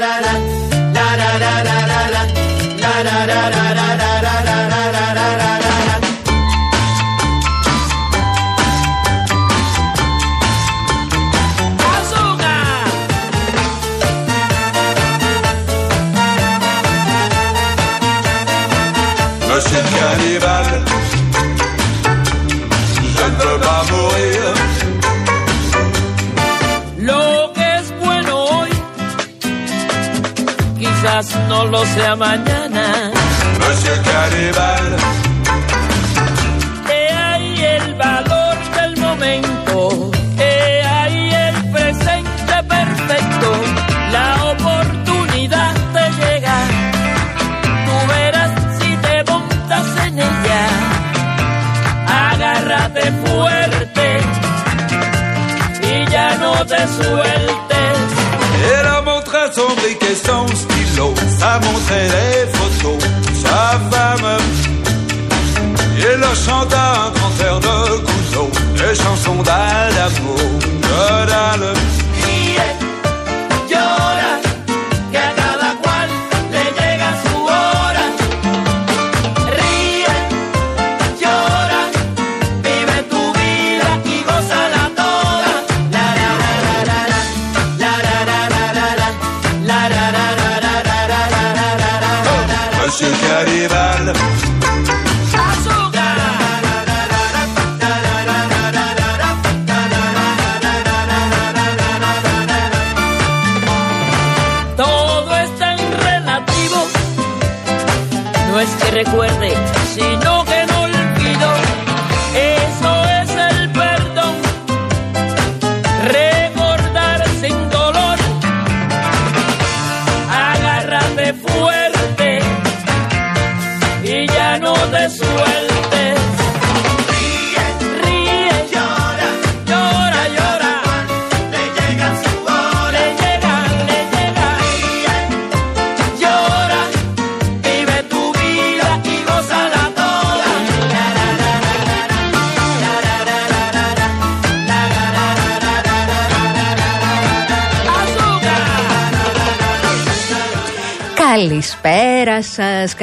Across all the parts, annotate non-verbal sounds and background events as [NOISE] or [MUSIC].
da da da.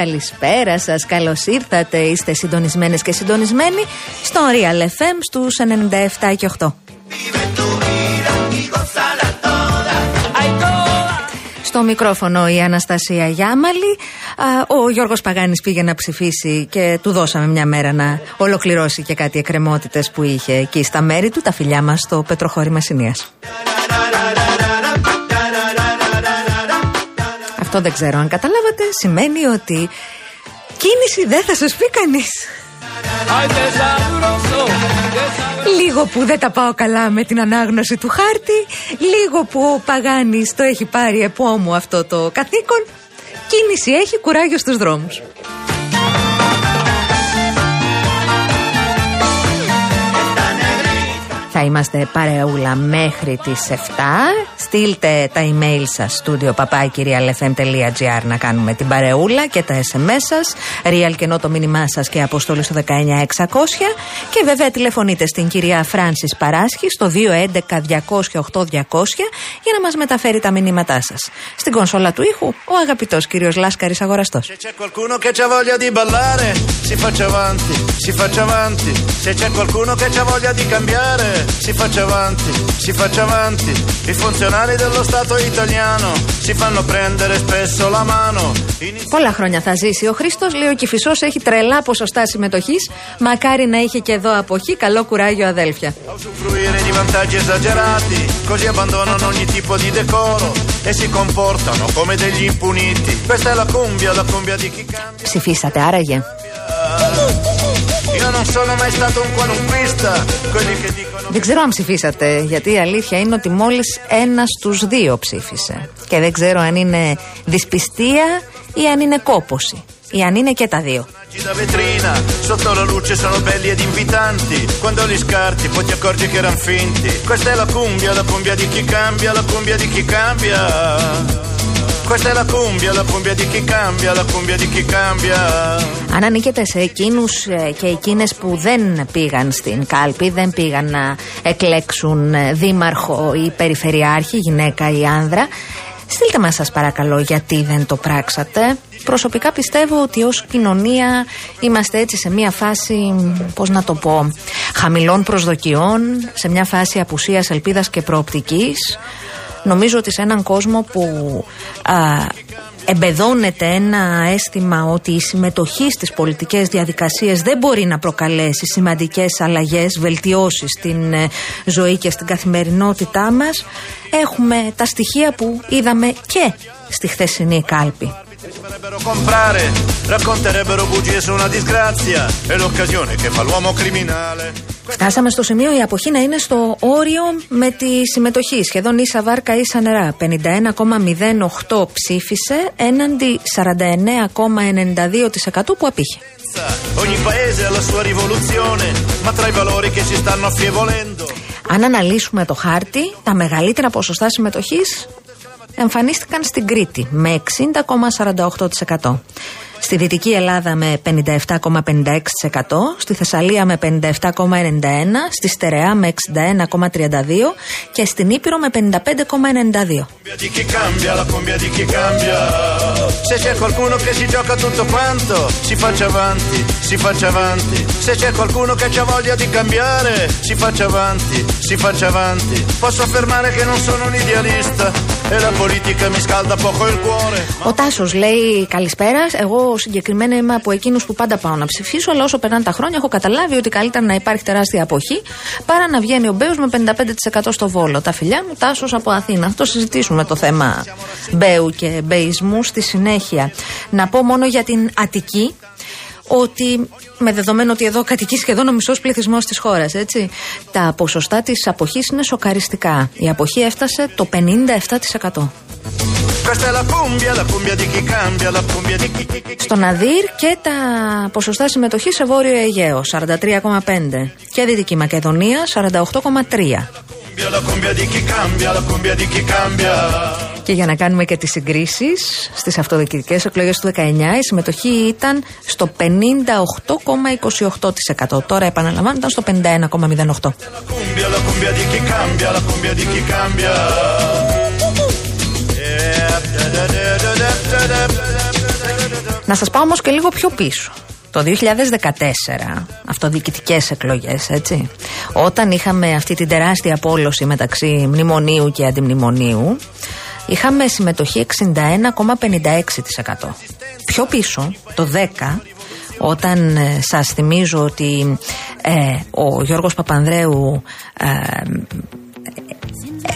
Καλησπέρα σας. Καλώς ήρθατε. Είστε συντονισμένες και συντονισμένοι στο Real FM στους 97 και 8. Ay, toda. Στο μικρόφωνο η Αναστασία Γιάμαλη. Α, Ο Γιώργος Παγάνης πήγε να ψηφίσει και του δώσαμε μια μέρα να ολοκληρώσει και κάτι εκκρεμότητες που είχε εκεί στα μέρη του, τα φιλιά μας στο Πετροχώρι Μασινίας. Αυτό δεν ξέρω αν καταλάβατε, σημαίνει ότι κίνηση δεν θα σας πει κανείς. Ay, qué sabroso, qué sabroso. Λίγο που δεν τα πάω καλά με την ανάγνωση του χάρτη, λίγο που ο Παγάνης το έχει πάρει επόμου αυτό το καθήκον, κίνηση έχει κουράγιο στους δρόμους. Θα είμαστε παρεούλα μέχρι τις 7. Στείλτε τα email σας studio papakirialfm.gr να κάνουμε την παρεούλα και τα SMS σας. Real και το μήνυμά σας και αποστολή στο 19600. Και βέβαια τηλεφωνείτε στην κυρία Φράνσις Παράσχη στο 211-200-8200 για να μας μεταφέρει τα μηνύματά σας. Στην κονσόλα του ήχου ο αγαπητός κύριος Λάσκαρης Αγοραστός. Se c'è qualcuno che ha voglia di ballare, Si faccia avanti, si faccia avanti. I dello Stato italiano si fanno prendere spesso la mano. Πολλά χρόνια θα ζήσει. Ο Χρήστος λέει ο Κυφισό έχει τρελά ποσοστά συμμετοχής. Μακάρι να είχε και εδώ αποχή. Καλό κουράγιο, αδέλφια. Ψηφίσατε άραγε. Δεν ξέρω αν ψηφίσατε, γιατί η αλήθεια είναι ότι μόλις ένας στους δύο ψήφισε. Και δεν ξέρω αν είναι δυσπιστία ή αν είναι κόποση. Ή αν είναι και τα δύο. Da vetrina, sotto la luce sono belli ed invitanti. Quando li scarti poi ti accorgi che erano finti. Questa è la cumbia, la cumbia di chi cambia, la cumbia di chi cambia. Questa è la cumbia, la cumbia di chi cambia, la cumbia di chi cambia. Αν ανήκετε σε εκείνους και εκείνες που δεν πήγαν στην κάλπη, δεν πήγαν να εκλέξουν ε, δήμαρχο ή περιφερειάρχη, γυναίκα ή άνδρα, Στείλτε μας σας παρακαλώ γιατί δεν το πράξατε. Προσωπικά πιστεύω ότι ως κοινωνία είμαστε έτσι σε μια φάση, πώς να το πω, χαμηλών προσδοκιών, σε μια φάση απουσίας ελπίδας και προοπτικής. Νομίζω ότι σε έναν κόσμο που α, εμπεδώνεται ένα αίσθημα ότι η συμμετοχή στις πολιτικές διαδικασίες δεν μπορεί να προκαλέσει σημαντικές αλλαγές, βελτιώσεις στην ε, ζωή και στην καθημερινότητά μας, έχουμε τα στοιχεία που είδαμε και στη χθεσινή κάλπη. Φτάσαμε στο σημείο η αποχή να είναι στο όριο με τη συμμετοχή. Σχεδόν ίσα βάρκα ίσα νερά. 51,08 ψήφισε έναντι 49,92% που απήχε. Αν αναλύσουμε το χάρτη, τα μεγαλύτερα ποσοστά συμμετοχής εμφανίστηκαν στην Κρήτη με 60,48%. Στη Δυτική Ελλάδα με 57,56%, στη Θεσσαλία με 57,91%, στη Στερεά με 61,32% και στην Ήπειρο με 55,92%. Ο Τάσος λέει καλησπέρα, εγώ συγκεκριμένα είμαι από εκείνους που πάντα πάω να ψηφίσω, αλλά όσο περνάνε τα χρόνια έχω καταλάβει ότι καλύτερα να υπάρχει τεράστια αποχή παρά να βγαίνει ο Μπέους με 55% στο βόλο. Τα φιλιά μου, Τάσος από Αθήνα. Θα το συζητήσουμε το θέμα Μπέου και Μπεϊσμού στη συνέχεια. Να πω μόνο για την Αττική ότι με δεδομένο ότι εδώ κατοικεί σχεδόν ο μισός πληθυσμός της χώρας, έτσι. Τα ποσοστά της αποχής είναι σοκαριστικά. Η αποχή έφτασε το 57%. Στον Αδύρ και τα ποσοστά συμμετοχής σε Βόρειο Αιγαίο 43,5 και Δυτική Μακεδονία 48,3. Και για να κάνουμε και τις συγκρίσεις στις αυτοδιοικητικές εκλογές του 19 η συμμετοχή ήταν στο 58,28%. Τώρα επαναλαμβάνω ήταν στο 51,08%. Να σας πάω όμως και λίγο πιο πίσω. Το 2014, αυτοδιοικητικές εκλογές, έτσι, όταν είχαμε αυτή την τεράστια απόλωση μεταξύ μνημονίου και αντιμνημονίου, είχαμε συμμετοχή 61,56%. Πιο πίσω, το 10, όταν ε, σας θυμίζω ότι ε, ο Γιώργος Παπανδρέου ε,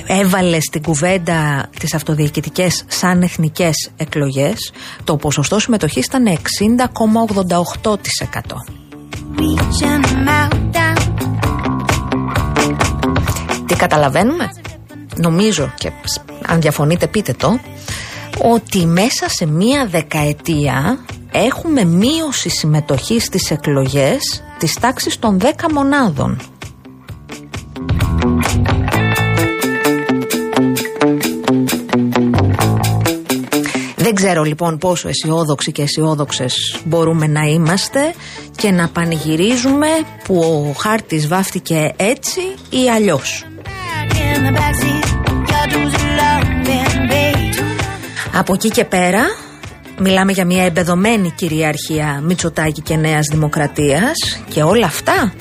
έβαλες στην κουβέντα τις αυτοδιοικητικές σαν εθνικές εκλογές το ποσοστό συμμετοχής ήταν 60,88% Τι καταλαβαίνουμε; Νομίζω και αν διαφωνείτε πείτε το ότι μέσα σε μία δεκαετία έχουμε μείωση συμμετοχής στις εκλογές της τάξης των 10 μονάδων. Δεν ξέρω λοιπόν πόσο αισιόδοξοι και αισιόδοξες μπορούμε να είμαστε και να πανηγυρίζουμε που ο χάρτης βάφτηκε έτσι ή αλλιώς. Από εκεί και πέρα μιλάμε για μια εμπεδομένη κυριαρχία Μητσοτάκη και Νέας Δημοκρατίας και όλα αυτά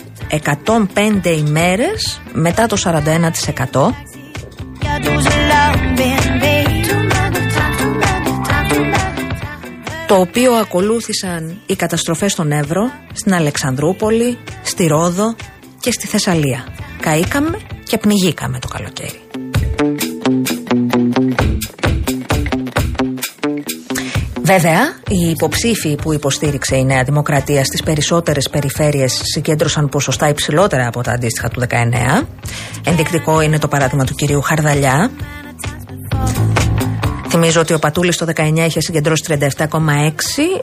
105 ημέρες μετά το 41% το οποίο ακολούθησαν οι καταστροφές στον Εύρο, στην Αλεξανδρούπολη, στη Ρόδο και στη Θεσσαλία. Καήκαμε και πνιγήκαμε το καλοκαίρι. Βέβαια, οι υποψήφοι που υποστήριξε η Νέα Δημοκρατία στις περισσότερες περιφέρειες συγκέντρωσαν ποσοστά υψηλότερα από τα αντίστοιχα του 19. Ενδεικτικό είναι το παράδειγμα του κυρίου Χαρδαλιά, Θυμίζω ότι ο Πατούλης το 19 είχε συγκεντρώσει 37,6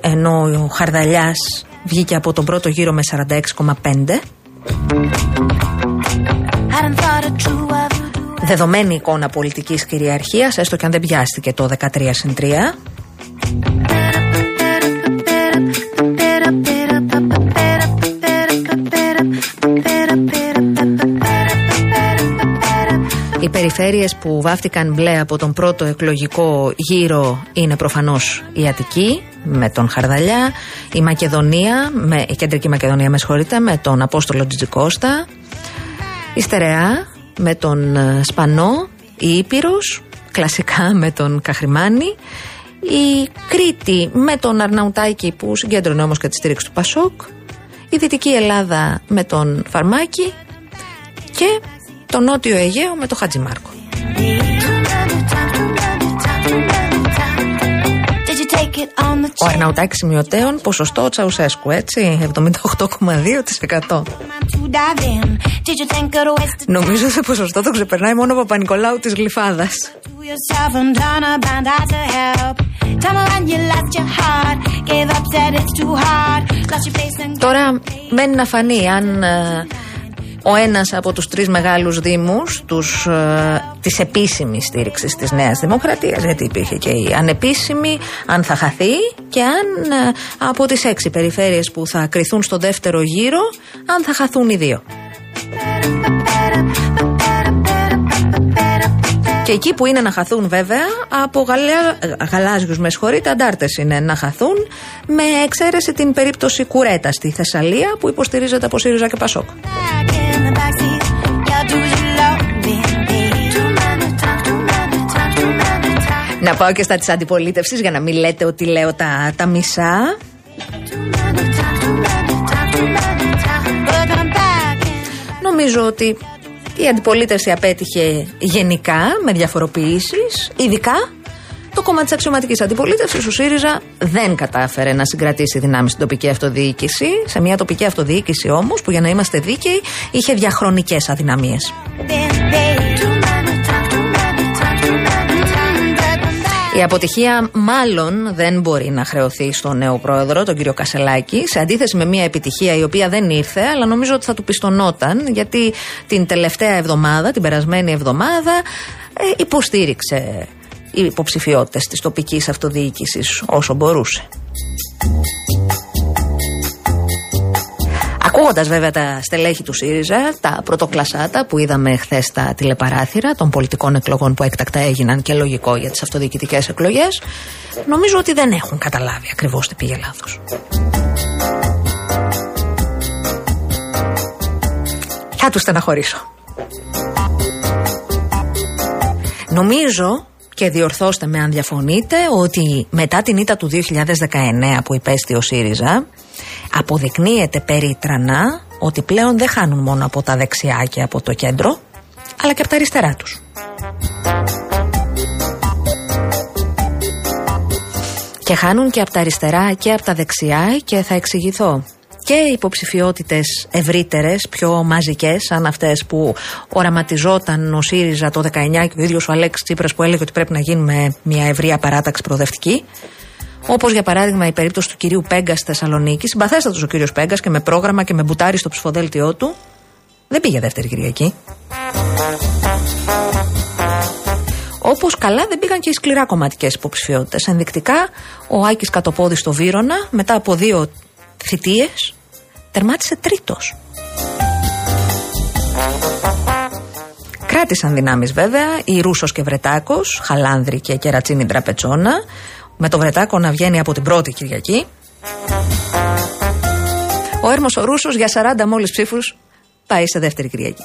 ενώ ο Χαρδαλιάς βγήκε από τον πρώτο γύρο με 46,5. Δεδομένη εικόνα πολιτικής κυριαρχίας έστω και αν δεν πιάστηκε το 13 3. Οι περιφέρειες που βάφτηκαν μπλε από τον πρώτο εκλογικό γύρο είναι προφανώς η Αττική με τον Χαρδαλιά, η Μακεδονία, με, η Κεντρική Μακεδονία με συγχωρείτε, με τον Απόστολο Τζιτζικώστα, η Στερεά με τον ε, Σπανό, η Ήπειρος, κλασικά με τον Καχρημάνη, η Κρήτη με τον Αρναουτάκη που συγκέντρωνε όμως και τη στήριξη του Πασόκ, η Δυτική Ελλάδα με τον Φαρμάκη και το Νότιο Αιγαίο με τον Χατζημάρκο. Ο Αρναουτάκης σημειωτέων, ποσοστό Τσαουσέσκου, έτσι, 78,2%. Νομίζω ότι το ποσοστό το ξεπερνάει μόνο ο Παπα-Νικολάου της Γλυφάδας. Τώρα μένει να φανεί αν ε, ο ένας από τους τρεις μεγάλους δήμους τους, ε, της επίσημης στήριξης της Νέας Δημοκρατίας γιατί υπήρχε και η ανεπίσημη αν θα χαθεί και αν ε, από τις έξι περιφέρειες που θα κριθούν στο δεύτερο γύρο αν θα χαθούν οι δύο. Και εκεί που είναι να χαθούν βέβαια, από γαλα... γαλάζιους με συγχωρείτε, αντάρτες είναι να χαθούν, με εξαίρεση την περίπτωση Κουρέτα στη Θεσσαλία που υποστηρίζεται από ΣΥΡΙΖΑ και Πασόκ. Να πάω και στα της αντιπολίτευσης για να μην λέτε ότι λέω τα, τα μισά. Νομίζω ότι η αντιπολίτευση απέτυχε γενικά με διαφοροποιήσεις, ειδικά το κόμμα της αξιωματικής αντιπολίτευσης, ο ΣΥΡΙΖΑ, δεν κατάφερε να συγκρατήσει δυνάμεις στην τοπική αυτοδιοίκηση. Σε μια τοπική αυτοδιοίκηση όμως, που για να είμαστε δίκαιοι, είχε διαχρονικές αδυναμίες. Η αποτυχία μάλλον δεν μπορεί να χρεωθεί στον νέο πρόεδρο, τον κύριο Κασελάκη, σε αντίθεση με μια επιτυχία η οποία δεν ήρθε, αλλά νομίζω ότι θα του πιστονόταν, γιατί την τελευταία εβδομάδα, την περασμένη εβδομάδα, ε, υποστήριξε οι υποψηφιότητες της τοπικής αυτοδιοίκησης όσο μπορούσε. Ακούγοντας βέβαια τα στελέχη του ΣΥΡΙΖΑ, τα πρωτοκλασάτα που είδαμε χθες στα τηλεπαράθυρα των πολιτικών εκλογών που έκτακτα έγιναν και λογικό για τις αυτοδιοικητικές εκλογές, νομίζω ότι δεν έχουν καταλάβει ακριβώς τι πήγε λάθος. Θα τους στεναχωρήσω. Νομίζω και διορθώστε με αν διαφωνείτε ότι μετά την ήττα του 2019 που υπέστη ο ΣΥΡΙΖΑ αποδεικνύεται περίτρανα ότι πλέον δεν χάνουν μόνο από τα δεξιά και από το κέντρο αλλά και από τα αριστερά τους. Και χάνουν και από τα αριστερά και από τα δεξιά και θα εξηγηθώ και υποψηφιότητες ευρύτερες, πιο μαζικές, σαν αυτές που οραματιζόταν ο ΣΥΡΙΖΑ το 19 και ο ίδιος ο Αλέξης Τσίπρας που έλεγε ότι πρέπει να γίνουμε μια ευρεία παράταξη προοδευτική. Όπως για παράδειγμα η περίπτωση του κυρίου Πέγκα στη Θεσσαλονίκη. Συμπαθέστατος ο κύριος Πέγκα και με πρόγραμμα και με μπουτάρι στο ψηφοδέλτιό του. Δεν πήγε δεύτερη Κυριακή. Όπως καλά δεν πήγαν και οι σκληρά κομματικές υποψηφιότητες. Ενδεικτικά, ο Άκης Κατοπόδης στο Βύρονα, μετά από δύο θητείες, τερμάτισε τρίτος. Κράτησαν δυνάμεις βέβαια οι Ρούσος και Βρετάκος, Χαλάνδρη και Κερατσίνη Τραπετσόνα, με το Βρετάκο να βγαίνει από την πρώτη Κυριακή. Ο Έρμος ο Ρούσος για 40 μόλις ψήφους πάει σε δεύτερη Κυριακή.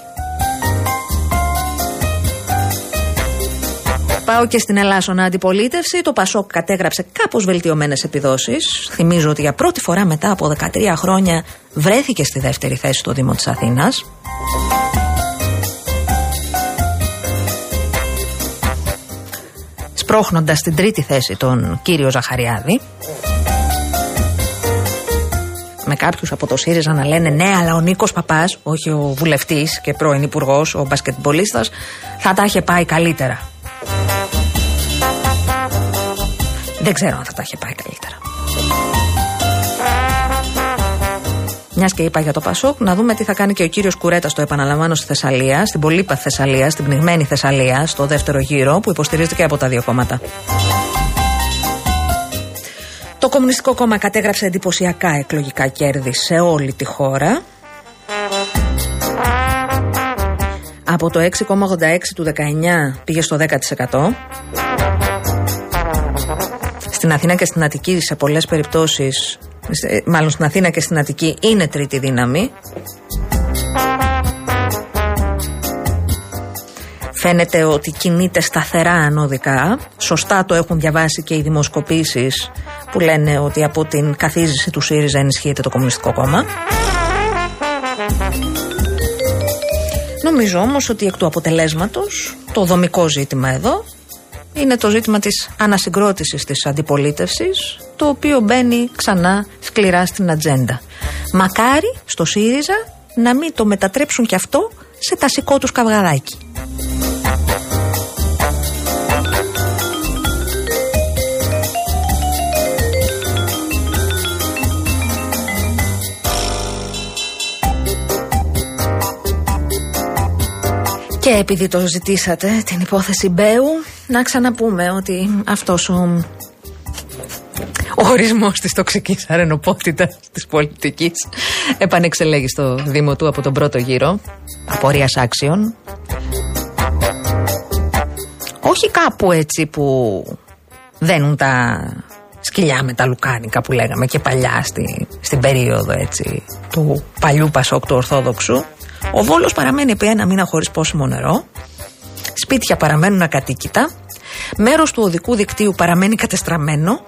Πάω και στην Ελλάσσονα αντιπολίτευση. Το Πασόκ κατέγραψε κάπως βελτιωμένες επιδόσεις. Θυμίζω ότι για πρώτη φορά μετά από 13 χρόνια βρέθηκε στη δεύτερη θέση στο Δήμο της Αθήνας. Σπρώχνοντας στην τρίτη θέση τον κύριο Ζαχαριάδη. Με κάποιους από το ΣΥΡΙΖΑ να λένε ναι, αλλά ο Νίκος Παπάς, όχι ο βουλευτής και πρώην υπουργός, ο μπασκετμπολίστας, θα τα είχε πάει καλύτερα. Δεν ξέρω αν θα τα είχε πάει καλύτερα. Μιας και είπα για το Πασόκ, να δούμε τι θα κάνει και ο κύριος Κουρέτα, το επαναλαμβάνω, στη Θεσσαλία, στην πολύπαθη Θεσσαλία, στην πνιγμένη Θεσσαλία, στο δεύτερο γύρο, που υποστηρίζεται και από τα δύο κόμματα. Το Κομμουνιστικό Κόμμα κατέγραψε εντυπωσιακά εκλογικά κέρδη σε όλη τη χώρα. Από το 6,86 του 19 πήγε στο 10%. Στην Αθήνα και στην Αττική σε πολλές περιπτώσεις, μάλλον στην Αθήνα και στην Αττική είναι τρίτη δύναμη. Φαίνεται ότι κινείται σταθερά ανώδικα. Σωστά το έχουν διαβάσει και οι δημοσκοπήσεις που λένε ότι από την καθίζηση του ΣΥΡΙΖΑ ενισχύεται το Κομμουνιστικό Κόμμα. Νομίζω όμως ότι εκ του αποτελέσματος το δομικό ζήτημα εδώ είναι το ζήτημα της ανασυγκρότησης της αντιπολίτευσης το οποίο μπαίνει ξανά σκληρά στην ατζέντα. Μακάρι στο ΣΥΡΙΖΑ να μην το μετατρέψουν και αυτό σε τασικό τους καυγαδάκι. Και επειδή το ζητήσατε την υπόθεση Μπέου, να ξαναπούμε ότι αυτός ο, ο ορισμός της τοξικής αρενοπότητας της πολιτικής επανεξελέγει στο Δήμο του από τον πρώτο γύρο απορίας άξιων. Όχι κάπου έτσι που δένουν τα σκυλιά με τα λουκάνικα που λέγαμε και παλιά στη, στην περίοδο έτσι του παλιού Πασόκ του Ορθόδοξου ο Βόλος παραμένει επί ένα μήνα χωρίς πόσιμο νερό. Σπίτια παραμένουν ακατοίκητα. Μέρος του οδικού δικτύου παραμένει κατεστραμμένο.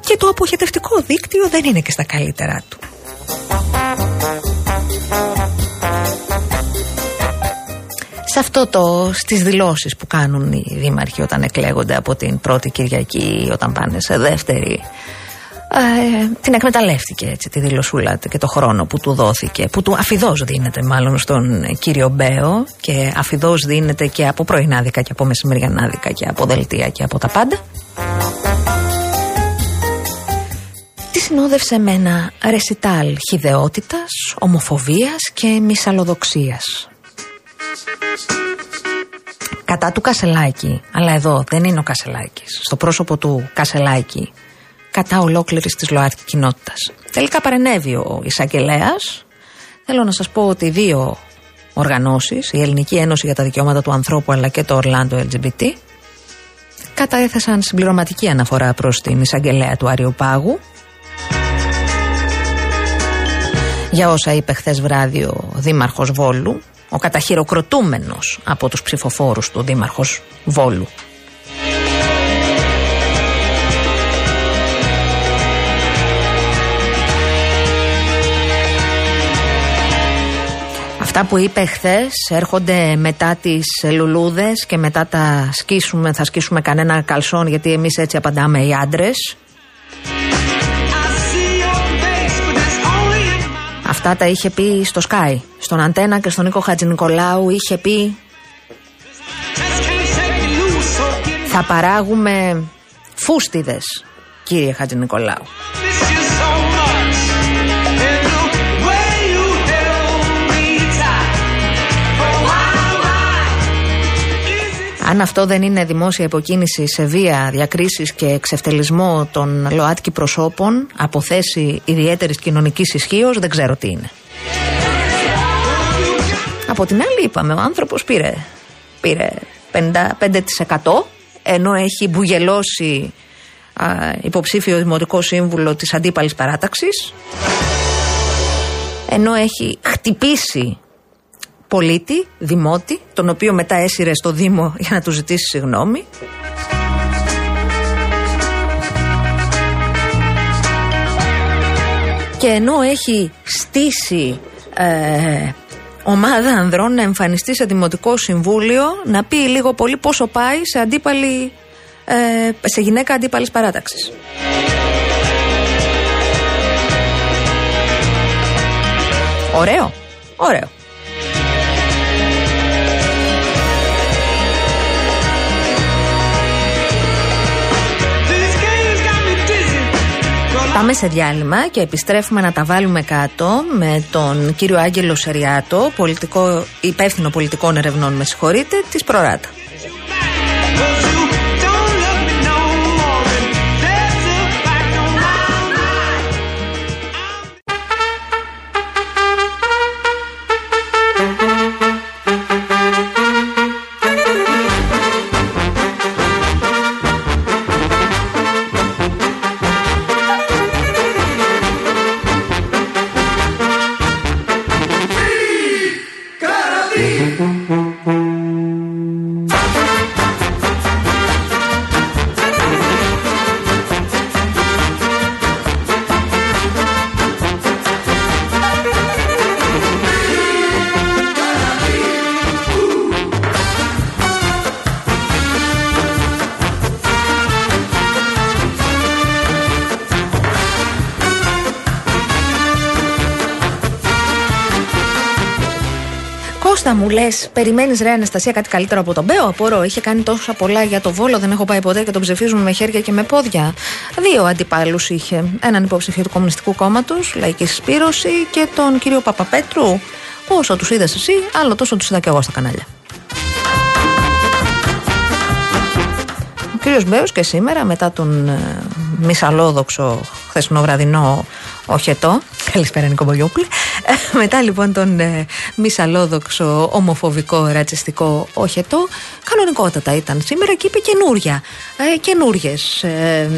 Και το αποχετευτικό δίκτυο δεν είναι και στα καλύτερά του. Σε αυτό το, στις δηλώσεις που κάνουν οι δήμαρχοι όταν εκλέγονται από την πρώτη Κυριακή, όταν πάνε σε δεύτερη, ε, την εκμεταλλεύτηκε έτσι τη δηλωσούλα και το χρόνο που του δόθηκε, που του αφιδώς δίνεται μάλλον στον κύριο Μπέο και αφιδώς δίνεται και από πρωινάδικα και από μεσημεριανάδικα και από δελτία και από τα πάντα. Τη συνόδευσε με ένα ρεσιτάλ χιδεότητας, ομοφοβίας και μυσαλλοδοξίας; Κατά του Κασελάκη, αλλά εδώ δεν είναι ο Κασελάκης, στο πρόσωπο του Κασελάκη κατά ολόκληρης της ΛΟΑΤΚΙ κοινότητας. Τελικά παρενέβη ο εισαγγελέας. Θέλω να σας πω ότι δύο οργανώσεις, η Ελληνική Ένωση για τα Δικαιώματα του Ανθρώπου αλλά και το Ορλάντο LGBT, καταέθεσαν συμπληρωματική αναφορά προς την εισαγγελέα του Αριοπάγου για όσα είπε χθες βράδυ ο Δήμαρχος Βόλου, ο καταχειροκροτούμενος από τους ψηφοφόρους του Δήμαρχος Βόλου. Αυτά που είπε χθες έρχονται μετά τις λουλούδες και μετά τα σκίσουμε, θα σκίσουμε κανένα καλσόν γιατί εμείς έτσι απαντάμε οι άντρες. Αυτά τα είχε πει στο Sky. Στον Αντένα και στον Νίκο Χατζηνικολάου είχε πει Θα παράγουμε φούστιδες κύριε Χατζηνικολάου. Αν αυτό δεν είναι δημόσια υποκίνηση σε βία, διακρίσεις και εξευτελισμό των ΛΟΑΤΚΙ προσώπων από θέση ιδιαίτερης κοινωνικής ισχύως, δεν ξέρω τι είναι. Από την άλλη είπαμε, ο άνθρωπος πήρε, πήρε 55% ενώ έχει μπουγελώσει α, υποψήφιο δημοτικό σύμβουλο της αντίπαλης παράταξης ενώ έχει χτυπήσει πολίτη, δημότη, τον οποίο μετά έσυρε στο Δήμο για να του ζητήσει συγγνώμη. Και ενώ έχει στήσει ε, ομάδα ανδρών να εμφανιστεί σε Δημοτικό Συμβούλιο να πει λίγο πολύ πόσο πάει σε, αντίπαλη, ε, σε γυναίκα αντίπαλης παράταξης. Ωραίο, ωραίο. Πάμε σε διάλειμμα και επιστρέφουμε να τα βάλουμε κάτω με τον κύριο Άγγελο Σεριάτο, πολιτικό, υπεύθυνο πολιτικών ερευνών, με συγχωρείτε, της Προράτα. Λες, περιμένεις ρε Αναστασία κάτι καλύτερο από τον Μπέο. Απορώ, είχε κάνει τόσα πολλά για το βόλο, δεν έχω πάει ποτέ και τον ψηφίζουμε με χέρια και με πόδια. Δύο αντιπάλους είχε. Έναν υποψηφίο του Κομμουνιστικού Κόμματος, Λαϊκής Σπήρωση και τον κύριο Παπαπέτρου. Όσο τους είδες εσύ, άλλο τόσο τους είδα και εγώ στα κανάλια. Ο κύριος Μπέος και σήμερα, μετά τον ε, μισαλόδοξο χθεσινό οχετό. Καλησπέρα, Νίκο Μπογιόπουλε. Ε, μετά λοιπόν τον ε, μισαλόδοξο, ομοφοβικό, ρατσιστικό οχετό, κανονικότατα ήταν σήμερα και είπε καινούρια. Ε, Καινούριες. Ε,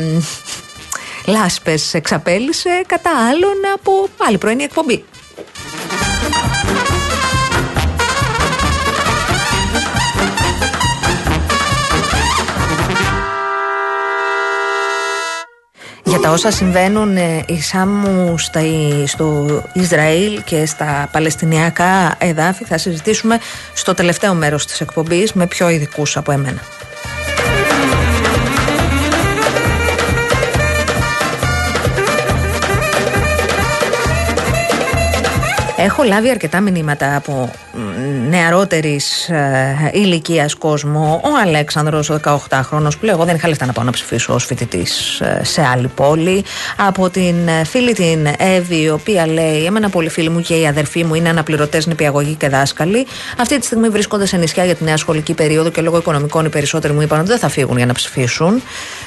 λάσπες εξαπέλυσε κατά άλλων από άλλη πρωινή εκπομπή. Για τα όσα συμβαίνουν ε, οι Σάμου στο Ισραήλ και στα Παλαιστινιακά εδάφη θα συζητήσουμε στο τελευταίο μέρος της εκπομπής με πιο ειδικούς από εμένα. Έχω λάβει αρκετά μηνύματα από νεαρότερης ε, ηλικίας κόσμο. Ο Αλέξανδρος, ο 18χρονο, που λέει: Εγώ δεν είχα λεφτά να πάω να ψηφίσω ως φοιτητής ε, σε άλλη πόλη. Από την ε, φίλη την Εύη, η οποία λέει: Εμένα πολύ φίλοι μου και οι αδερφοί μου είναι αναπληρωτές νηπιαγωγοί και δάσκαλοι. Αυτή τη στιγμή βρίσκονται σε νησιά για τη νέα σχολική περίοδο και λόγω οικονομικών οι περισσότεροι μου είπαν ότι δεν θα φύγουν για να ψηφίσουν.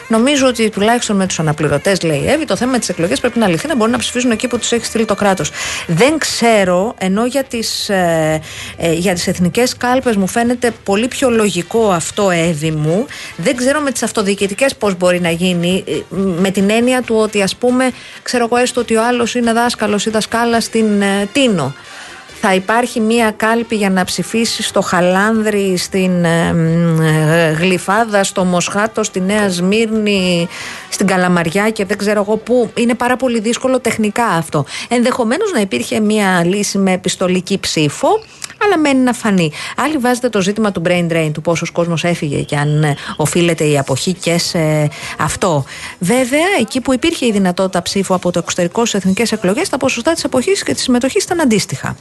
Νομίζω ότι τουλάχιστον με τους αναπληρωτές, λέει η Εύη, το θέμα της εκλογής πρέπει να λυθεί να μπορούν να ψηφίσουν εκεί που τους έχει στείλει το κράτος. Δεν ξέρω, ενώ για τις ε, ε, για τις εθνικές κάλπες μου φαίνεται πολύ πιο λογικό αυτό Εύη μου. Δεν ξέρω με τις αυτοδιοικητικές πώς μπορεί να γίνει ε, με την έννοια του ότι ας πούμε ξέρω εγώ έστω ότι ο άλλος είναι δάσκαλος ή δασκάλα στην ε, Τίνο θα υπάρχει μία κάλπη για να ψηφίσει στο Χαλάνδρη, στην ε, ε, Γλυφάδα, στο Μοσχάτο, στη Νέα Σμύρνη, στην Καλαμαριά και δεν ξέρω εγώ πού. Είναι πάρα πολύ δύσκολο τεχνικά αυτό. Ενδεχομένως να υπήρχε μία λύση με επιστολική ψήφο, αλλά μένει να φανεί. Άλλοι βάζετε το ζήτημα του brain drain, του πόσος κόσμος έφυγε και αν ε, οφείλεται η αποχή και σε αυτό. Βέβαια, εκεί που υπήρχε η δυνατότητα ψήφου από το εξωτερικό στις εθνικές εκλογές, τα ποσοστά της αποχής και της συμμετοχής ήταν αντίστοιχα.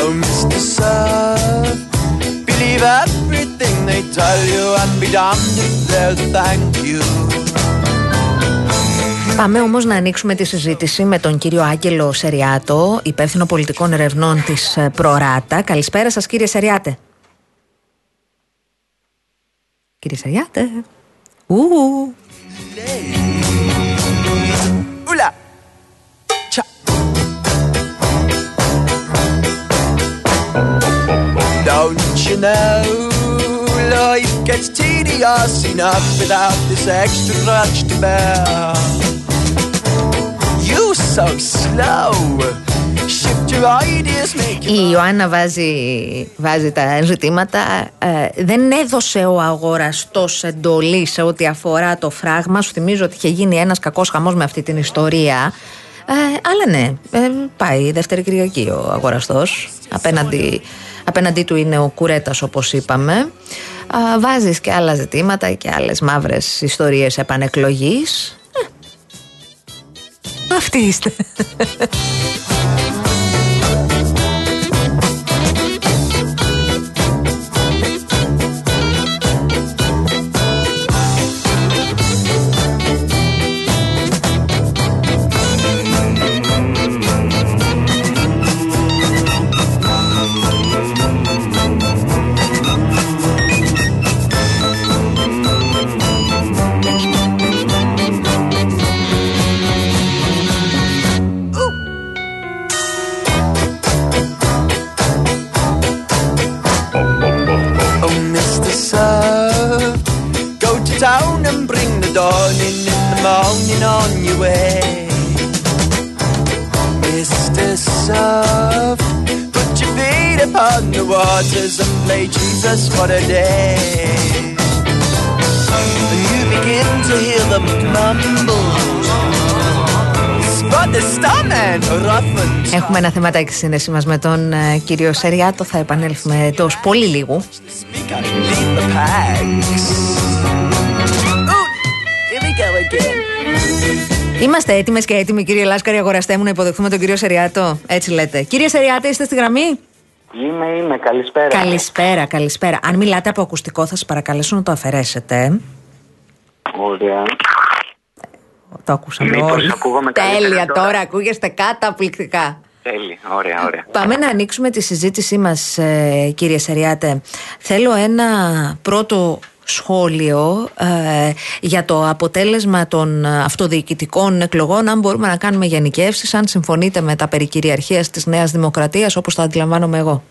Oh, Mr. Sir, believe everything they tell you and be damned if they'll thank you. Πάμε όμως να ανοίξουμε τη συζήτηση με τον κύριο Άγγελο Σεριάτο, υπεύθυνο πολιτικών ερευνών της ε, Προράτα. Καλησπέρα σας, κύριε Σεριάτε. Κύριε Σεριάτε. Ου. Don't you know; Life gets tedious enough without this extra crutch to bear? You so slow. Η Ιωάννα βάζει, βάζει τα ζητήματα. Ε, δεν έδωσε ο αγοραστός εντολή σε ό,τι αφορά το φράγμα. Σου θυμίζω ότι είχε γίνει ένας κακός χαμός με αυτή την ιστορία. Ε, αλλά ναι, ε, πάει δεύτερη Κυριακή ο αγοραστός. Απέναντι, απέναντί του είναι ο κουρέτας, όπως είπαμε. Βάζεις και άλλα ζητήματα και άλλες μαύρε ιστορίε επανεκλογή. Ε, αυτοί είστε. waters and play Jesus for a day. And you begin to hear them mumble. Έχουμε ένα θεματάκι στη σύνδεση μας με τον uh, κύριο Σεριάτο. Θα επανέλθουμε εντός πολύ λίγου. Είμαστε έτοιμες και έτοιμοι, κύριε Λάσκαρη, αγοραστέ μου, να υποδεχθούμε τον κύριο Σεριάτο. Έτσι λέτε. Κύριε Σεριάτε, είστε στη γραμμή; Είμαι, είμαι. Καλησπέρα. Καλησπέρα, καλησπέρα. Αν μιλάτε από ακουστικό, θα σας παρακαλέσω να το αφαιρέσετε. Ωραία. Το ακούσαμε Μήπως όλοι. ακούγομαι καλύτερα Τέλεια, τώρα; τώρα ακούγεστε καταπληκτικά. Τέλει. Ωραία, ωραία. Πάμε να ανοίξουμε τη συζήτησή μας ε, κύριε Σεριάτε. Θέλω ένα πρώτο σχόλιο ε, για το αποτέλεσμα των αυτοδιοικητικών εκλογών αν μπορούμε να κάνουμε γενικεύσεις αν συμφωνείτε με τα περί κυριαρχίας της Νέας Δημοκρατίας όπως το αντιλαμβάνομαι εγώ.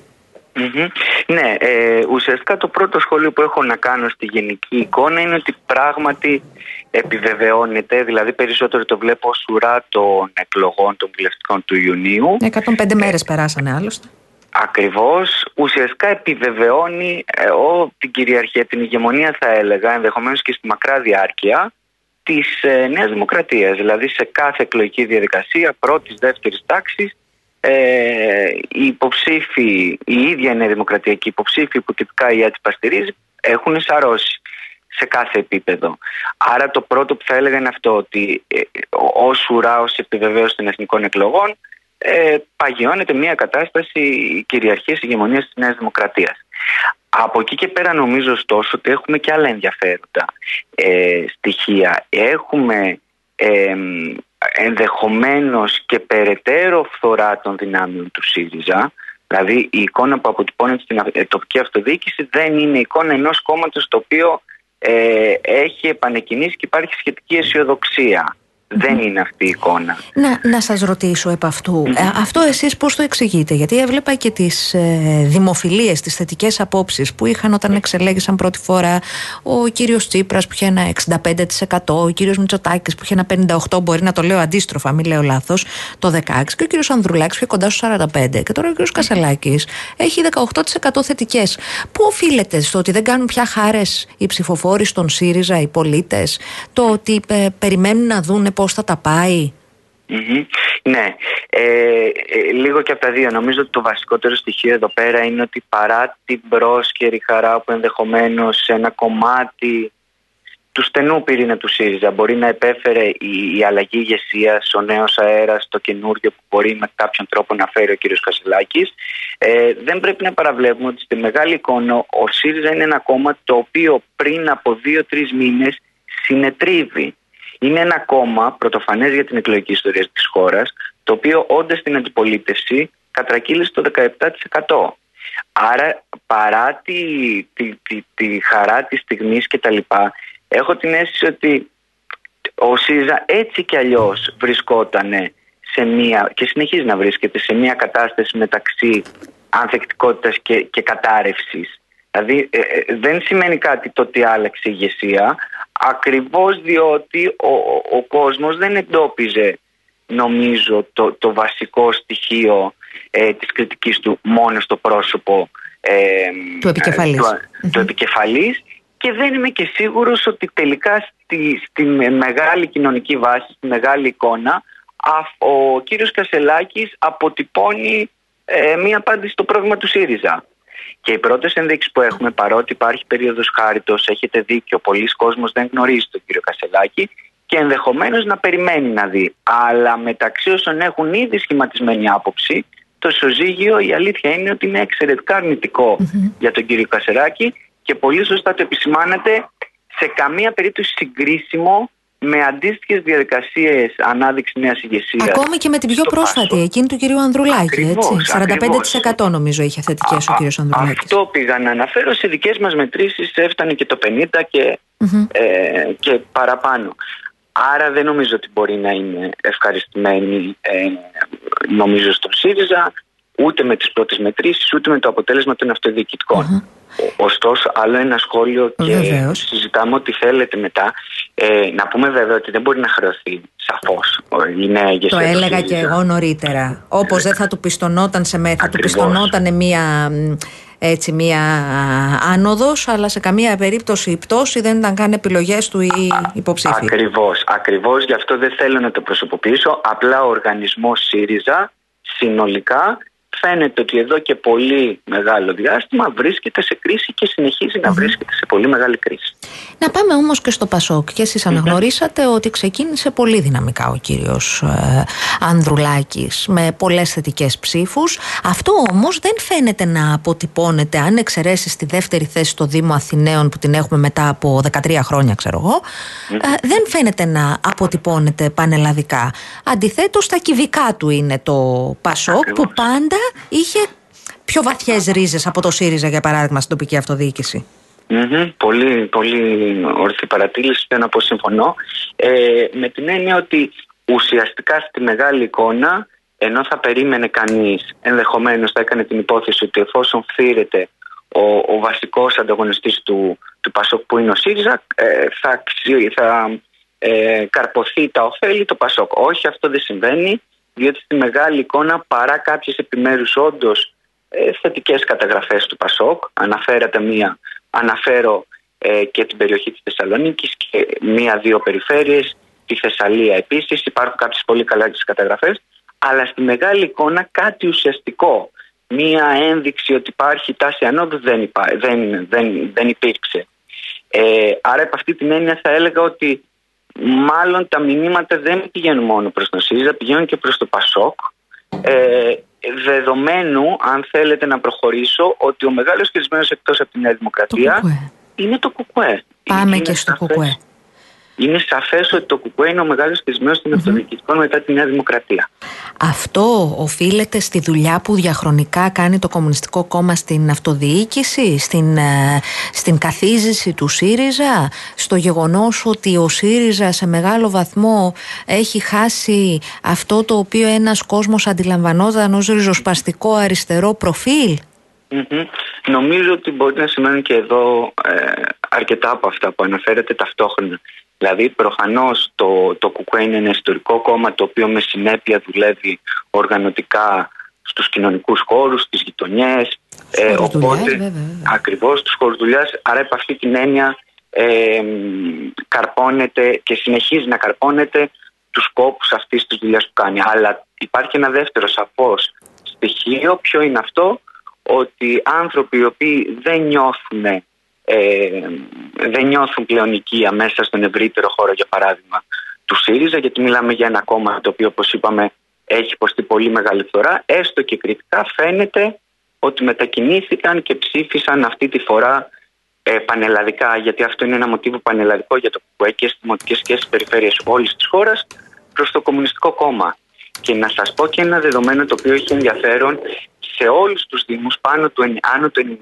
Μμμ. Ναι, ε, ουσιαστικά το πρώτο σχόλιο που έχω να κάνω στη γενική εικόνα είναι ότι πράγματι επιβεβαιώνεται, δηλαδή περισσότερο το βλέπω ως ουρά των εκλογών των βουλευτικών του Ιουνίου. 105 μέρες περάσανε άλλωστε. Ακριβώς, ουσιαστικά επιβεβαιώνει ε, ο, την κυριαρχία, την ηγεμονία θα έλεγα, ενδεχομένως και στη μακρά διάρκεια της ε, Νέας Δημοκρατίας. Δηλαδή σε κάθε εκλογική διαδικασία πρώτης, δεύτερης τάξης ε, οι υποψήφοι, η ίδια η Νέα Δημοκρατία και οι υποψήφοι που τυπικά η ΑΤΣΠΑ στηρίζει έχουν σαρώσει σε κάθε επίπεδο. Άρα το πρώτο που θα έλεγα είναι αυτό ότι ε, ως ουρά, ως επιβεβαίωση των εθνικών εκλογών ε, παγιώνεται μια κατάσταση κυριαρχίας ηγεμονίας της Νέας Δημοκρατίας. Από εκεί και πέρα νομίζω ωστόσο ότι έχουμε και άλλα ενδιαφέροντα ε, στοιχεία. Έχουμε ε, ενδεχομένως και περαιτέρω φθορά των δυνάμεων του ΣΥΡΙΖΑ. Δηλαδή η εικόνα που αποτυπώνεται στην ε, τοπική αυτοδιοίκηση δεν είναι η εικόνα ενός κόμματος το οποίο ε, έχει επανεκκινήσει και υπάρχει σχετική αισιοδοξία. Δεν είναι αυτή η εικόνα. Να, να σας ρωτήσω επ' αυτού. Ε, αυτό εσείς πώς το εξηγείτε; Γιατί έβλεπα και τις ε, δημοφιλίες, τις θετικές απόψεις που είχαν όταν εξελέγησαν πρώτη φορά ο κύριος Τσίπρας που είχε ένα 65%, ο κύριος Μητσοτάκης που είχε ένα 58%, μπορεί να το λέω αντίστροφα, μην λέω λάθος, το 16% και ο κύριος Ανδρουλάκης που είχε κοντά στο 45% και τώρα ο κύριος Κασελάκης έχει 18% θετικές. Πού οφείλεται στο ότι δεν κάνουν πια χάρες οι ψηφοφόροι στον ΣΥΡΙΖΑ, οι πολίτες, το ότι ε, περιμένουν να δούνε πώς θα τα πάει; Μμμ. Ναι, ε, ε, λίγο και από τα δύο. Νομίζω ότι το βασικότερο στοιχείο εδώ πέρα είναι ότι παρά την πρόσκαιρη χαρά που ενδεχομένως σε ένα κομμάτι του στενού πυρήνα του ΣΥΡΙΖΑ μπορεί να επέφερε η, η αλλαγή ηγεσίας, ο νέος αέρας, το καινούριο που μπορεί με κάποιον τρόπο να φέρει ο κ. Κασελάκης. Ε, δεν πρέπει να παραβλέπουμε ότι στη μεγάλη εικόνα ο ΣΥΡΙΖΑ είναι ένα κόμμα το οποίο πριν από δύο-τρεις μήνες συνετρίβει. Είναι ένα κόμμα πρωτοφανές για την εκλογική ιστορία της χώρας, το οποίο όντα στην αντιπολίτευση κατρακύλησε το 17%. Άρα παρά τη, τη, τη, τη χαρά της στιγμής και τα λοιπά έχω την αίσθηση ότι ο ΣΥΡΙΖΑ έτσι κι αλλιώς βρισκόταν σε μία και συνεχίζει να βρίσκεται σε μία κατάσταση μεταξύ ανθεκτικότητας και, και κατάρρευσης. Δηλαδή ε, ε, δεν σημαίνει κάτι το ότι άλλαξε η ηγεσία ακριβώς διότι ο, ο, ο κόσμος δεν εντόπιζε νομίζω το, το βασικό στοιχείο ε, της κριτικής του μόνο στο πρόσωπο ε, Του επικεφαλής. του, του επικεφαλής και δεν είμαι και σίγουρος ότι τελικά στη, στη μεγάλη κοινωνική βάση, στη μεγάλη εικόνα α- ο κύριος Κασελάκης αποτυπώνει ε, μία απάντηση στο πρόβλημα του ΣΥΡΙΖΑ. Και οι πρώτες ενδείξεις που έχουμε, παρότι υπάρχει περίοδος χάριτος, έχετε δίκιο, πολλοί κόσμος δεν γνωρίζει τον κύριο Κασελάκη και ενδεχομένως να περιμένει να δει. Αλλά μεταξύ όσων έχουν ήδη σχηματισμένη άποψη, το ισοζύγιο η αλήθεια είναι ότι είναι εξαιρετικά αρνητικό για τον κύριο Κασελάκη και πολύ σωστά το επισημάνατε σε καμία περίπτωση συγκρίσιμο με αντίστοιχες διαδικασίες ανάδειξης νέας ηγεσίας. Ακόμη και με την πιο πρόσφατη, εκείνη του κυρίου Ανδρουλάκη. Ακριβώς, έτσι. 45% νομίζω είχε θετικές ο κύριος Ανδρουλάκης. Αυτό πήγα να αναφέρω. Σε δικές μας μετρήσεις έφτανε και το 50 και, ε, και παραπάνω. Άρα δεν νομίζω ότι μπορεί να είναι ευχαριστημένοι ε, νομίζω στον ΣΥΡΙΖΑ ούτε με τις πρώτες μετρήσεις ούτε με το αποτέλεσμα των αυτοδιοικητικών. Ο- Ωστόσο, άλλο ένα σχόλιο και Βεβαίως. συζητάμε ό,τι θέλετε μετά. Ε, να πούμε βέβαια ότι δεν μπορεί να χρεωθεί σαφώς η νέα ηγεσία Το του έλεγα και ΣΥΡΙΖΑ. εγώ νωρίτερα. Όπως δεν θα του πιστονόταν σε μέ, θα του Ακριβώς. πιστονόταν μία, μ, έτσι, μία άνοδος, αλλά σε καμία περίπτωση η πτώση δεν ήταν καν επιλογές του ή υποψήφοι. Ακριβώς, ακριβώς, γι' αυτό δεν θέλω να το προσωποποιήσω. Απλά ο οργανισμός ΣΥΡΙΖΑ συνολικά φαίνεται ότι εδώ και πολύ μεγάλο διάστημα βρίσκεται σε κρίση και συνεχίζει να βρίσκεται σε πολύ μεγάλη κρίση. Να πάμε όμως και στο Πασόκ και εσείς αναγνωρίσατε ότι ξεκίνησε πολύ δυναμικά ο κύριος ε, Ανδρουλάκης με πολλές θετικές ψήφους. Αυτό όμως δεν φαίνεται να αποτυπώνεται αν εξαιρέσεις τη δεύτερη θέση στο Δήμο Αθηναίων που την έχουμε μετά από 13 χρόνια ξέρω εγώ ε, δεν φαίνεται να αποτυπώνεται πανελλαδικά. Αντιθέτως τα κυβικά του είναι το Πασόκ που πάντα είχε πιο βαθιές ρίζες από το ΣΥΡΙΖΑ για παράδειγμα στην τοπική αυτοδιοίκηση. Πολύ, πολύ ορθή παρατήρηση, δεν πω συμφωνώ. Ε, με την έννοια ότι ουσιαστικά στη μεγάλη εικόνα, ενώ θα περίμενε κανείς, ενδεχομένως θα έκανε την υπόθεση ότι εφόσον φθήρεται ο, ο βασικός ανταγωνιστής του, του Πασόκ που είναι ο ΣΥΡΙΖΑ, ε, θα, θα ε, καρποθεί τα ωφέλη το Πασόκ. Όχι, αυτό δεν συμβαίνει, διότι στη μεγάλη εικόνα παρά κάποιες επιμέρους όντως ε, θετικές καταγραφές του Πασόκ, αναφέρατε μία Αναφέρω ε, και την περιοχή της Θεσσαλονίκης και μία-δύο περιφέρειες, τη Θεσσαλία επίσης. Υπάρχουν κάποιες πολύ καλά καταγραφές, αλλά στη μεγάλη εικόνα κάτι ουσιαστικό. Μία ένδειξη ότι υπάρχει τάση ανώδου δεν, δεν, δεν, δεν υπήρξε. Ε, άρα, από αυτή την έννοια θα έλεγα ότι μάλλον τα μηνύματα δεν πηγαίνουν μόνο προς τον ΣΥΡΙΖΑ, πηγαίνουν και προς το ΠΑΣΟΚ. Ε, δεδομένου, αν θέλετε να προχωρήσω, ότι ο μεγάλος χειρισμένος εκτός από τη Νέα Δημοκρατία είναι το ΚΚΕ. Πάμε και στο ΚΚΕ είναι σαφές ότι το ΚΚΕ είναι ο μεγάλος θεσμός των αυτοδιοικητικών μετά τη Νέα Δημοκρατία. Αυτό οφείλεται στη δουλειά που διαχρονικά κάνει το Κομμουνιστικό Κόμμα στην αυτοδιοίκηση, στην, ε, στην καθίζηση του ΣΥΡΙΖΑ, στο γεγονός ότι ο ΣΥΡΙΖΑ σε μεγάλο βαθμό έχει χάσει αυτό το οποίο ένας κόσμος αντιλαμβανόταν ως ριζοσπαστικό αριστερό προφίλ; Νομίζω ότι μπορεί να σημαίνουν και εδώ ε, αρκετά από αυτά που αναφέρετε ταυτόχρονα. Δηλαδή, προφανώς το, το ΚΚΕ είναι ένα ιστορικό κόμμα το οποίο με συνέπεια δουλεύει οργανωτικά στους κοινωνικούς χώρους, στις γειτονιές. Ε, οπότε, ακριβώς στους χώρους δουλειάς. Άρα, από αυτή την έννοια, ε, καρπώνεται και συνεχίζει να καρπώνεται τους σκόπους αυτής της δουλειάς που κάνει. Αλλά υπάρχει ένα δεύτερο σαφώς στοιχείο. Ποιο είναι αυτό, ότι άνθρωποι οι οποίοι δεν νιώθουν ε, δεν νιώθουν πλέον οικία μέσα στον ευρύτερο χώρο, για παράδειγμα, του ΣΥΡΙΖΑ, γιατί μιλάμε για ένα κόμμα το οποίο, όπως είπαμε, έχει υποστεί πολύ μεγάλη φθορά. Έστω και κριτικά φαίνεται ότι μετακινήθηκαν και ψήφισαν αυτή τη φορά ε, πανελλαδικά, γιατί αυτό είναι ένα μοτίβο πανελλαδικό για το ΚΚΕ και στι δημοτικές και στι περιφέρειες όλης της χώρας, προς το Κομμουνιστικό Κόμμα. Και να σας πω και ένα δεδομένο το οποίο έχει ενδιαφέρον σε όλους τους Δήμους, πάνω του, άνω του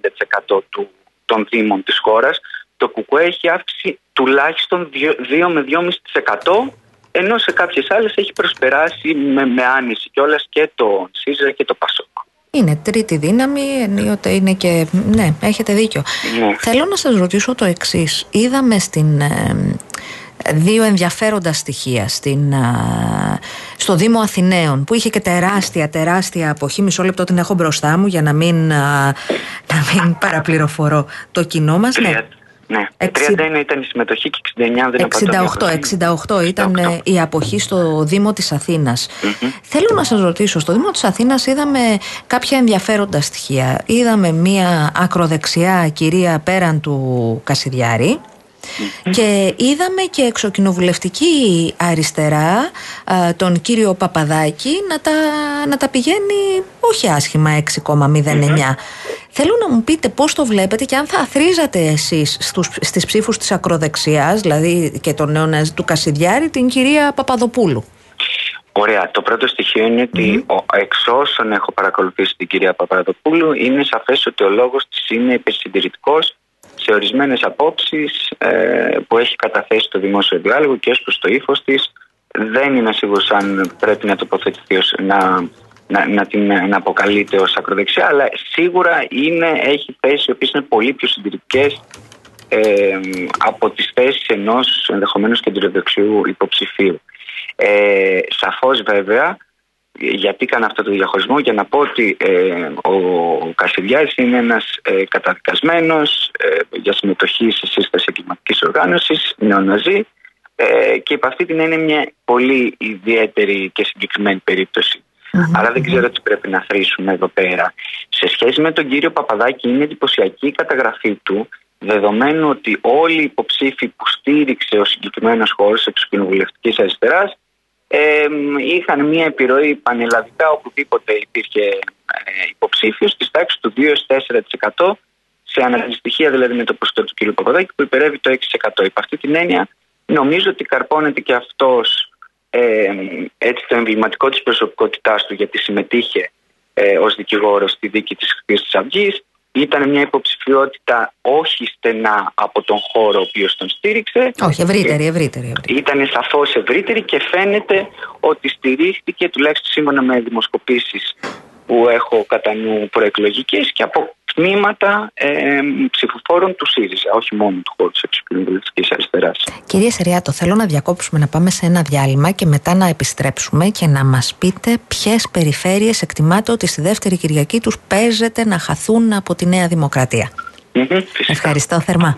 90% του των Δήμων της χώρας, το ΚΚΕ έχει αύξηση τουλάχιστον 2 με 2,5% ενώ σε κάποιες άλλες έχει προσπεράσει με, με άνηση κιόλας και το ΣΥΖΑ και το ΠΑΣΟΚ. Είναι τρίτη δύναμη, ενίοτε είναι και. Ναι, έχετε δίκιο. Ναι. Θέλω να σας ρωτήσω το εξής. Είδαμε στην. Ε, δύο ενδιαφέροντα στοιχεία στην, στο Δήμο Αθηναίων που είχε και τεράστια τεράστια αποχή. Μισό λεπτό την έχω μπροστά μου για να μην, να μην [LAUGHS] παραπληροφορώ το κοινό μας. Ναι. Ναι, 31 ήταν η συμμετοχή και 69 δεν 68, 68 ήταν ε, η αποχή στο Δήμο της αθηνας Θέλω να σας ρωτήσω, στο Δήμο της Αθήνας είδαμε κάποια ενδιαφέροντα στοιχεία. Είδαμε μία ακροδεξιά κυρία πέραν του Κασιδιάρη, και είδαμε και εξοκοινοβουλευτική αριστερά τον κύριο Παπαδάκη να τα, να τα πηγαίνει όχι άσχημα 6,09. Θέλω να μου πείτε πώς το βλέπετε και αν θα αθρίζατε εσείς στους, στις ψήφους της ακροδεξιάς, δηλαδή και τον νέο του Κασιδιάρη, την κυρία Παπαδοπούλου. Ωραία. Το πρώτο στοιχείο είναι ότι εξ όσων έχω παρακολουθήσει την κυρία Παπαδοπούλου είναι σαφές ότι ο λόγος της είναι υπερσυντηρητικός σε ορισμένες απόψεις ε, που έχει καταθέσει το δημόσιο διάλογο και ως προς το ύφος της. Δεν είμαι σίγουρος αν πρέπει να τοποθετηθεί ως, να, να, να την να αποκαλείται ως ακροδεξιά, αλλά σίγουρα είναι, έχει θέσεις οι οποίες είναι πολύ πιο συντηρητικές ε, από τις θέσεις ενός ενδεχομένως κεντροδεξιού υποψηφίου. Ε, Σαφώς βέβαια γιατί έκανα αυτό το διαχωρισμό για να πω ότι ε, ο Κασιδιάρης είναι ένας ε, καταδικασμένος ε, για συμμετοχή σε σύσταση εγκληματικής οργάνωσης, νεοναζί ε, και υπ' αυτή την είναι μια πολύ ιδιαίτερη και συγκεκριμένη περίπτωση. Άρα δεν ξέρω τι πρέπει να θρήσουμε εδώ πέρα. Σε σχέση με τον κύριο Παπαδάκη είναι εντυπωσιακή η καταγραφή του δεδομένου ότι όλοι οι υποψήφοι που στήριξε ο συγκεκριμένος χώρος της κοινοβουλευτική αριστεράς ε, είχαν μια επιρροή πανελλαδικά οπουδήποτε υπήρχε ε, υποψήφιο τη τάξη του 2-4% σε αναλυστοιχεία δηλαδή με το ποσοστό του κ. Παπαδάκη που υπερεύει το 6%. Υπ' αυτή την έννοια νομίζω ότι καρπώνεται και αυτός ε, έτσι το εμβληματικό της προσωπικότητάς του γιατί συμμετείχε ε, ως δικηγόρος στη δίκη της Χρυσής Αυγής ήταν μια υποψηφιότητα όχι στενά από τον χώρο ο οποίος τον στήριξε. Όχι, ευρύτερη, ευρύτερη. ευρύτερη. Ήταν σαφώς ευρύτερη και φαίνεται ότι στηρίχθηκε τουλάχιστον σύμφωνα με δημοσκοπήσεις που έχω κατά νου προεκλογικές και από τμήματα ε, ψηφοφόρων του ΣΥΡΙΖΑ, όχι μόνο του χώρου της εξωτερική αριστεράς. Κυρία Σεριάτο, θέλω να διακόψουμε να πάμε σε ένα διάλειμμα και μετά να επιστρέψουμε και να μας πείτε ποιες περιφέρειες εκτιμάτε ότι στη δεύτερη Κυριακή τους παίζεται να χαθούν από τη Νέα Δημοκρατία. Ευχαριστώ θερμά.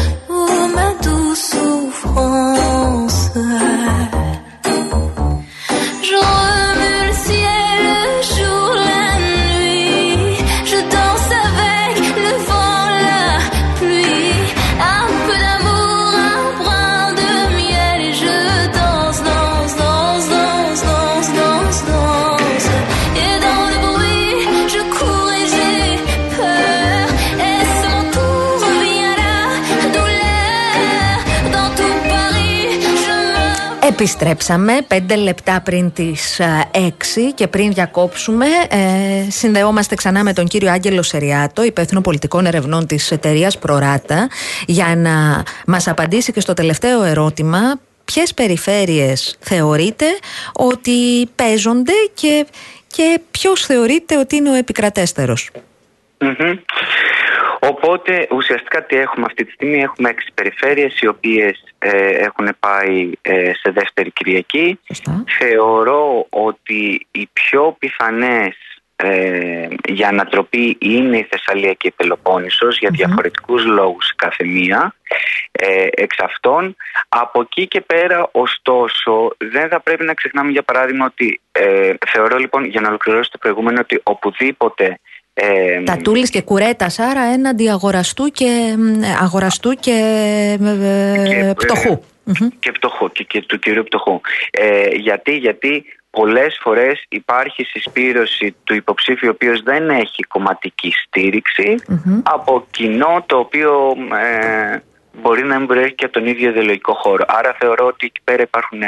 the Επιστρέψαμε πέντε λεπτά πριν τις 6 και πριν διακόψουμε ε, συνδεόμαστε ξανά με τον κύριο Άγγελο Σεριάτο, υπεύθυνο πολιτικών ερευνών της εταιρείας Προράτα για να μας απαντήσει και στο τελευταίο ερώτημα ποιες περιφέρειες θεωρείτε ότι παίζονται και, και ποιος θεωρείτε ότι είναι ο επικρατέστερος. Μμμ. Οπότε ουσιαστικά τι έχουμε αυτή τη στιγμή έχουμε έξι περιφέρειες οι οποίες ε, έχουν πάει ε, σε δεύτερη Κυριακή. Σωστά. Θεωρώ ότι οι πιο πιθανές ε, για ανατροπή είναι η Θεσσαλία και η Πελοπόννησος για διαφορετικούς λόγους η κάθε μία ε, εξ αυτών. Από εκεί και πέρα ωστόσο δεν θα πρέπει να ξεχνάμε για παράδειγμα ότι ε, θεωρώ λοιπόν για να ολοκληρώσω το προηγούμενο ότι οπουδήποτε ε, Τα τούλης και κουρέτας άρα έναντι αγοραστού και, μ, αγοραστού και, ε, Και, πτωχού. Μμμ. και φτωχό και, και του κυρίου πτωχού. Ε, γιατί, γιατί πολλές φορές υπάρχει συσπήρωση του υποψήφιου ο οποίος δεν έχει κομματική στήριξη Μμμ. από κοινό το οποίο ε, μπορεί να μην προέρχεται και από τον ίδιο ιδεολογικό χώρο. Άρα θεωρώ ότι εκεί πέρα υπάρχουν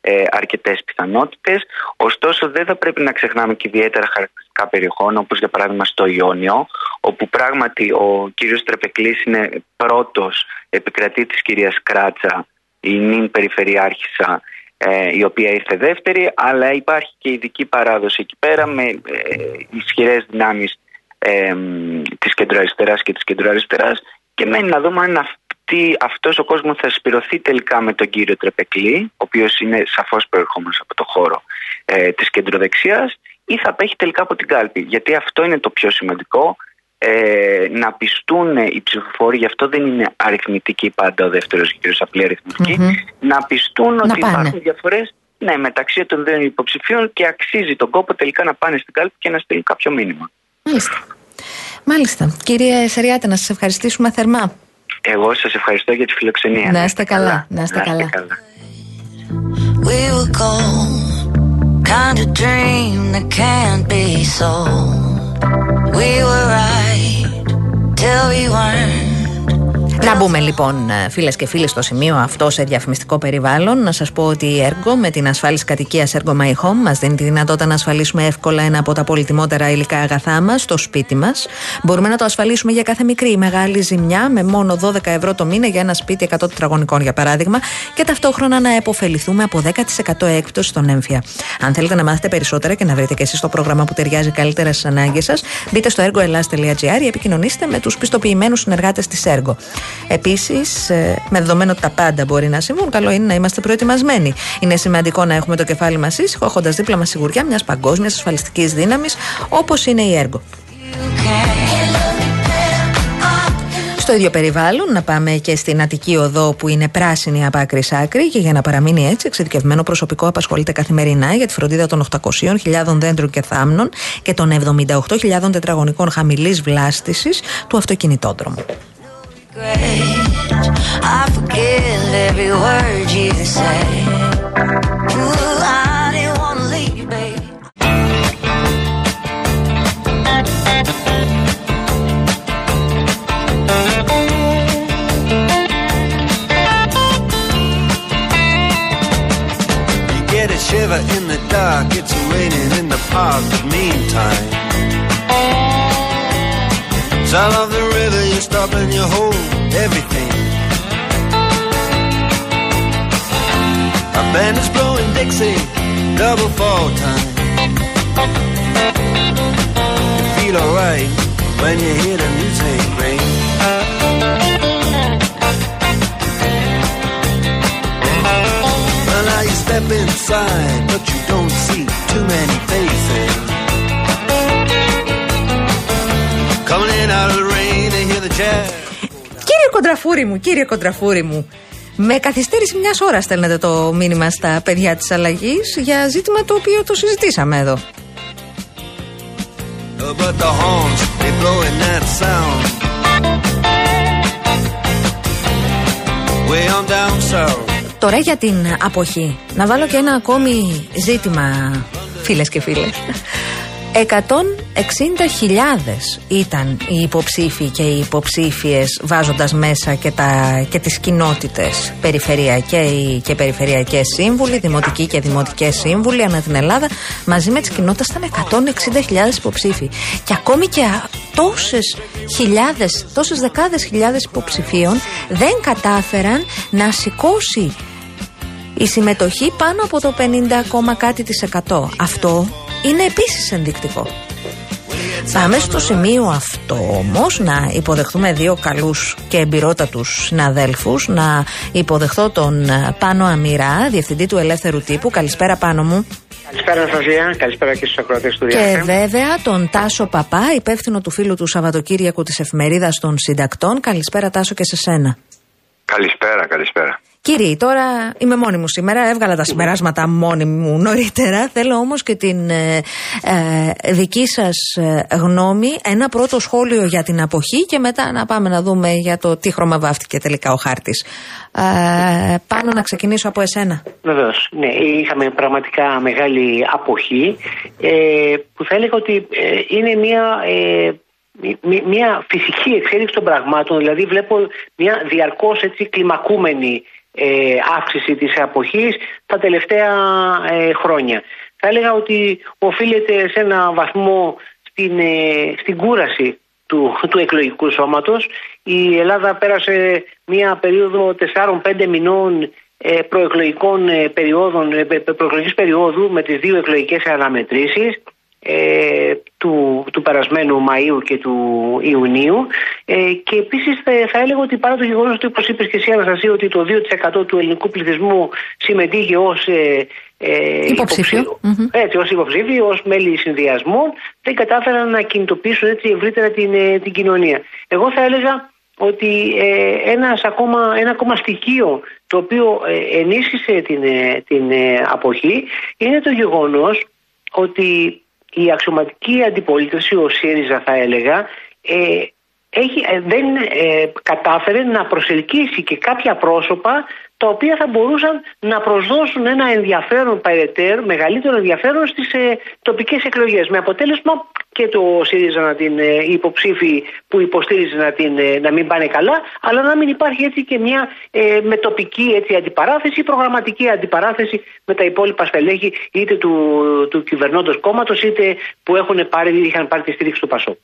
ε, αρκετές πιθανότητες. Ωστόσο δεν θα πρέπει να ξεχνάμε και ιδιαίτερα χαρακτηριστικά περιοχών όπως για παράδειγμα στο Ιόνιο όπου πράγματι ο κύριος Τρεπεκλής είναι πρώτος επικρατή της κυρίας Κράτσα η νυν περιφερειάρχησα ε, η οποία ήρθε δεύτερη αλλά υπάρχει και ειδική παράδοση εκεί πέρα με ε, ισχυρές δυνάμεις ε, της κεντροαριστεράς και της κεντροαριστεράς και μένει να δούμε αν αυτή, αυτός ο κόσμος θα σπηρωθεί τελικά με τον κύριο Τρεπεκλή ο οποίος είναι σαφώς προερχόμενος από το χώρο ε, της κεντροδεξιάς ή θα απέχει τελικά από την κάλπη γιατί αυτό είναι το πιο σημαντικό ε, να πιστούν οι ψηφοφόροι, γι' αυτό δεν είναι αριθμητική πάντα ο δεύτερος γύρος, απλή αριθμητική, να πιστούν ότι πάνε. υπάρχουν διαφορές ναι, μεταξύ των δύο υποψηφίων και αξίζει τον κόπο τελικά να πάνε στην κάλπη και να στείλουν κάποιο μήνυμα. Μάλιστα. Μάλιστα. Κύριε Σεριάτε, να σας ευχαριστήσουμε θερμά. Εγώ σας ευχαριστώ για τη φιλοξενία. Να είστε καλά, να είστε καλά. Να μπούμε λοιπόν, φίλες και φίλοι, στο σημείο αυτό σε διαφημιστικό περιβάλλον. Να σας πω ότι η έργο με την ασφάλιση κατοικίας Ergo My Home μας δίνει τη δυνατότητα να ασφαλίσουμε εύκολα ένα από τα πολυτιμότερα υλικά αγαθά μας, το σπίτι μας. Μπορούμε να το ασφαλίσουμε για κάθε μικρή ή μεγάλη ζημιά με μόνο 12 ευρώ το μήνα για ένα σπίτι 100 τετραγωνικών για παράδειγμα και ταυτόχρονα να επωφεληθούμε από 10% έκπτωση στον έμφυα. Αν θέλετε να μάθετε περισσότερα και να βρείτε και εσείς το πρόγραμμα που ταιριάζει καλύτερα στις ανάγκες σας, μπείτε στο ergoelas.gr ή επικοινωνήστε με τους πιστοποιημένους συνεργάτες της Ergo. Επίσης, ε, με δεδομένο ότι τα πάντα μπορεί να συμβούν, καλό είναι να είμαστε προετοιμασμένοι. Είναι σημαντικό να έχουμε το κεφάλι μας ήσυχο, έχοντας δίπλα μας σιγουριά μιας παγκόσμιας ασφαλιστικής δύναμης όπως είναι η έργο. Στο ίδιο περιβάλλον, να πάμε και στην Αττική Οδό που είναι πράσινη από άκρη σ' άκρη και για να παραμείνει έτσι, εξειδικευμένο προσωπικό απασχολείται καθημερινά για τη φροντίδα των 800.000 δέντρων και θάμνων και των 78.000 τετραγωνικών χαμηλής βλάστησης του αυτοκινητόδρομου. I forgive every word you say. Ooh, I didn't wanna leave, baby. You get a shiver in the dark, it's raining in the park, meantime. Sound of the river, you stop and you hold everything. A band is blowing Dixie, double fall time. You feel alright when you hear the music ring. Well, now you step inside, but you don't see too many faces. Κύριε Κοντραφούρη μου, κύριε Κοντραφούρη μου, με καθυστέρηση μιας ώρας στέλνετε το μήνυμα στα παιδιά της αλλαγής για ζήτημα το οποίο το συζητήσαμε εδώ. Oh, but the horns, they blowing that sound. Way on down south. Τώρα για την αποχή. Να βάλω και ένα ακόμη ζήτημα, φίλες και φίλες. 160.000 ήταν οι υποψήφοι και οι υποψήφιες βάζοντας μέσα και, τα, και τις κοινότητες περιφερειακές και περιφερειακές σύμβουλοι, δημοτικοί και δημοτικές σύμβουλοι ανά την Ελλάδα μαζί με τις κοινότητες ήταν 160.000 υποψήφοι και ακόμη και α- τόσες χιλιάδες, τόσες δεκάδες χιλιάδες υποψηφίων δεν κατάφεραν να σηκώσει η συμμετοχή πάνω από το 50, ακόμα κάτι της εκατό. Αυτό είναι επίσης ενδεικτικό. Πάμε στο σημείο αυτό όμως να υποδεχθούμε δύο καλούς και εμπειρότατους συναδέλφους να υποδεχθώ τον ε, Πάνο Αμυρά, διευθυντή του Ελεύθερου Τύπου. Καλησπέρα Πάνο μου. Καλησπέρα Αναστασία, καλησπέρα και στους ακροατές του Και Διάφραγμα. βέβαια τον Τάσο Παπά, υπεύθυνο του φίλου του Σαββατοκύριακου της εφημερίδας των συντακτών. Καλησπέρα Τάσο και σε σένα. Καλησπέρα, καλησπέρα. Κύριοι, τώρα είμαι μόνη μου σήμερα. Έβγαλα τα συμπεράσματα μόνη μου νωρίτερα. Θέλω όμως και την ε, ε, δική σας γνώμη. Ένα πρώτο σχόλιο για την αποχή και μετά να πάμε να δούμε για το τι χρώμα βάφτηκε τελικά ο χάρτης. Ε, πάνω να ξεκινήσω από εσένα. Βεβαίως. Ναι, είχαμε πραγματικά μεγάλη αποχή ε, που θα έλεγα ότι ε, είναι μια, ε, μ- μια φυσική εξέλιξη των πραγμάτων. Δηλαδή βλέπω μια διαρκώς έτσι κλιμακούμενη ε, αύξηση της αποχής τα τελευταία ε, χρόνια. Θα έλεγα ότι οφείλεται σε ένα βαθμό στην, ε, στην κούραση του, του εκλογικού σώματος. Η Ελλάδα πέρασε μια περίοδο 4-5 μηνών ε, προεκλογικών ε, περιόδων, ε, πε- προεκλογικής περίοδου με τις δύο εκλογικές αναμετρήσεις ε, του, του περασμένου Μαΐου και του Ιουνίου ε, και επίσης θα, θα έλεγα ότι παρά το γεγονός ότι όπως είπες και εσύ Αναστασία ότι το 2% του ελληνικού πληθυσμού συμμετείχε ως ε, ε, Υποψήφιο. υποψήφιο, Μμμ. έτσι, ως υποψήφιοι, ως μέλη συνδυασμών, δεν κατάφεραν να κινητοποιήσουν έτσι ευρύτερα την, ε, την κοινωνία. Εγώ θα έλεγα ότι ε, ένας ακόμα, ένα ακόμα στοιχείο το οποίο ε, ενίσχυσε την, ε, την ε, αποχή είναι το γεγονός ότι η αξιωματική αντιπολίτευση, ο ΣΥΡΙΖΑ θα έλεγα, ε, έχει, ε, δεν ε, κατάφερε να προσελκύσει και κάποια πρόσωπα τα οποία θα μπορούσαν να προσδώσουν ένα ενδιαφέρον περαιτέρω, μεγαλύτερο ενδιαφέρον στις ε, τοπικές εκλογές. Με αποτέλεσμα και το ΣΥΡΙΖΑ να την ε, οι υποψήφοι που υποστήριζε να, την, ε, να μην πάνε καλά, αλλά να μην υπάρχει έτσι και μια ε, μετοπική έτσι, αντιπαράθεση, προγραμματική αντιπαράθεση με τα υπόλοιπα στελέχη είτε του, του κυβερνώντος κόμματος είτε που έχουν πάρει, είχαν πάρει τη στήριξη του Πασό.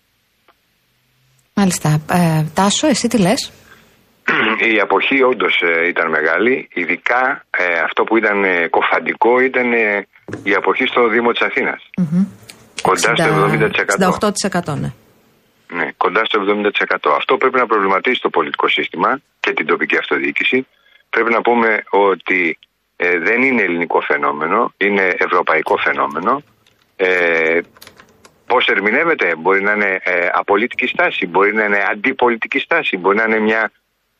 Μάλιστα. Ε, Τάσο, εσύ τι λες; Η αποχή όντως ήταν μεγάλη. Ειδικά ε, αυτό που ήταν ε, κοφαντικό ήταν ε, η αποχή στο Δήμο της Αθήνας. Κοντά στο 70%. 68% ναι. Ναι, κοντά στο 70%. Αυτό πρέπει να προβληματίσει το πολιτικό σύστημα και την τοπική αυτοδιοίκηση. Πρέπει να πούμε ότι ε, δεν είναι ελληνικό φαινόμενο, είναι ευρωπαϊκό φαινόμενο. Ε, Πώς ερμηνεύεται, μπορεί να είναι ε, απολύτικη στάση, μπορεί να είναι αντιπολιτική στάση, μπορεί να είναι μια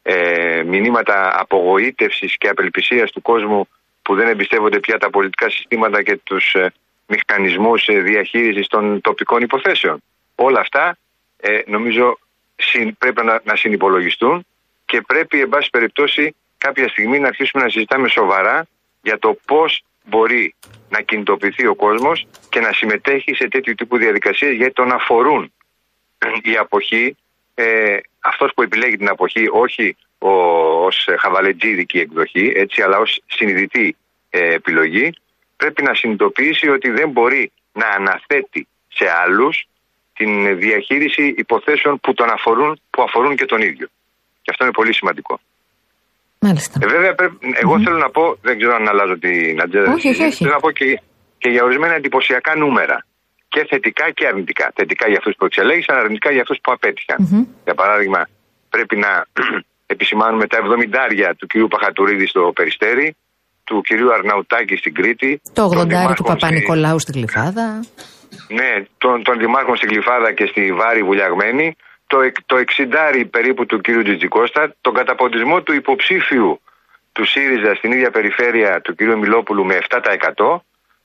ε, μηνύματα απογοήτευσης και απελπισίας του κόσμου που δεν εμπιστεύονται πια τα πολιτικά συστήματα και τους ε, μηχανισμούς ε, διαχείρισης των τοπικών υποθέσεων. Όλα αυτά ε, νομίζω συν, πρέπει να, να συνυπολογιστούν και πρέπει, εν πάση περιπτώσει, κάποια στιγμή να αρχίσουμε να συζητάμε σοβαρά για το πώς μπορεί να κινητοποιηθεί ο κόσμος και να συμμετέχει σε τέτοιου τύπου διαδικασίες γιατί τον αφορούν. [CLEARS THROAT] Η αποχή, ε, αυτός που επιλέγει την αποχή, όχι ως χαβαλετζίδικη εκδοχή, έτσι, αλλά ως συνειδητή ε, επιλογή, πρέπει να συνειδητοποιήσει ότι δεν μπορεί να αναθέτει σε άλλους την διαχείριση υποθέσεων που τον αφορούν, που αφορούν και τον ίδιο. Και αυτό είναι πολύ σημαντικό. Μάλιστα. Ε, βέβαια, πρέπει, εγώ θέλω να πω, δεν ξέρω αν αλλάζω την ατζέντα. Όχι, όχι, όχι. Θέλω να πω και, και για ορισμένα εντυπωσιακά νούμερα. Και θετικά και αρνητικά. Θετικά για αυτούς που εξελέγησαν, αρνητικά για αυτούς που απέτυχαν. Για παράδειγμα, πρέπει να [CLEARS THROAT] επισημάνουμε τα 70 του κυρίου Παχατουρίδη στο Περιστέρι, του κυρίου Αρναουτάκη στην Κρήτη. Το των 80 του δημάρχων Παπα-Νικολάου στην Γλυφάδα. στη- Ναι, των, των δημάρχων στην Γλυφάδα και στη Βάρη Βουλιαγμένη. Το, εκ- το 60 περίπου του κυρίου Τζιτζικώστα. Τον καταποντισμό του υποψήφιου του ΣΥΡΙΖΑ στην ίδια περιφέρεια του κυρίου Μιλόπουλου με 7%.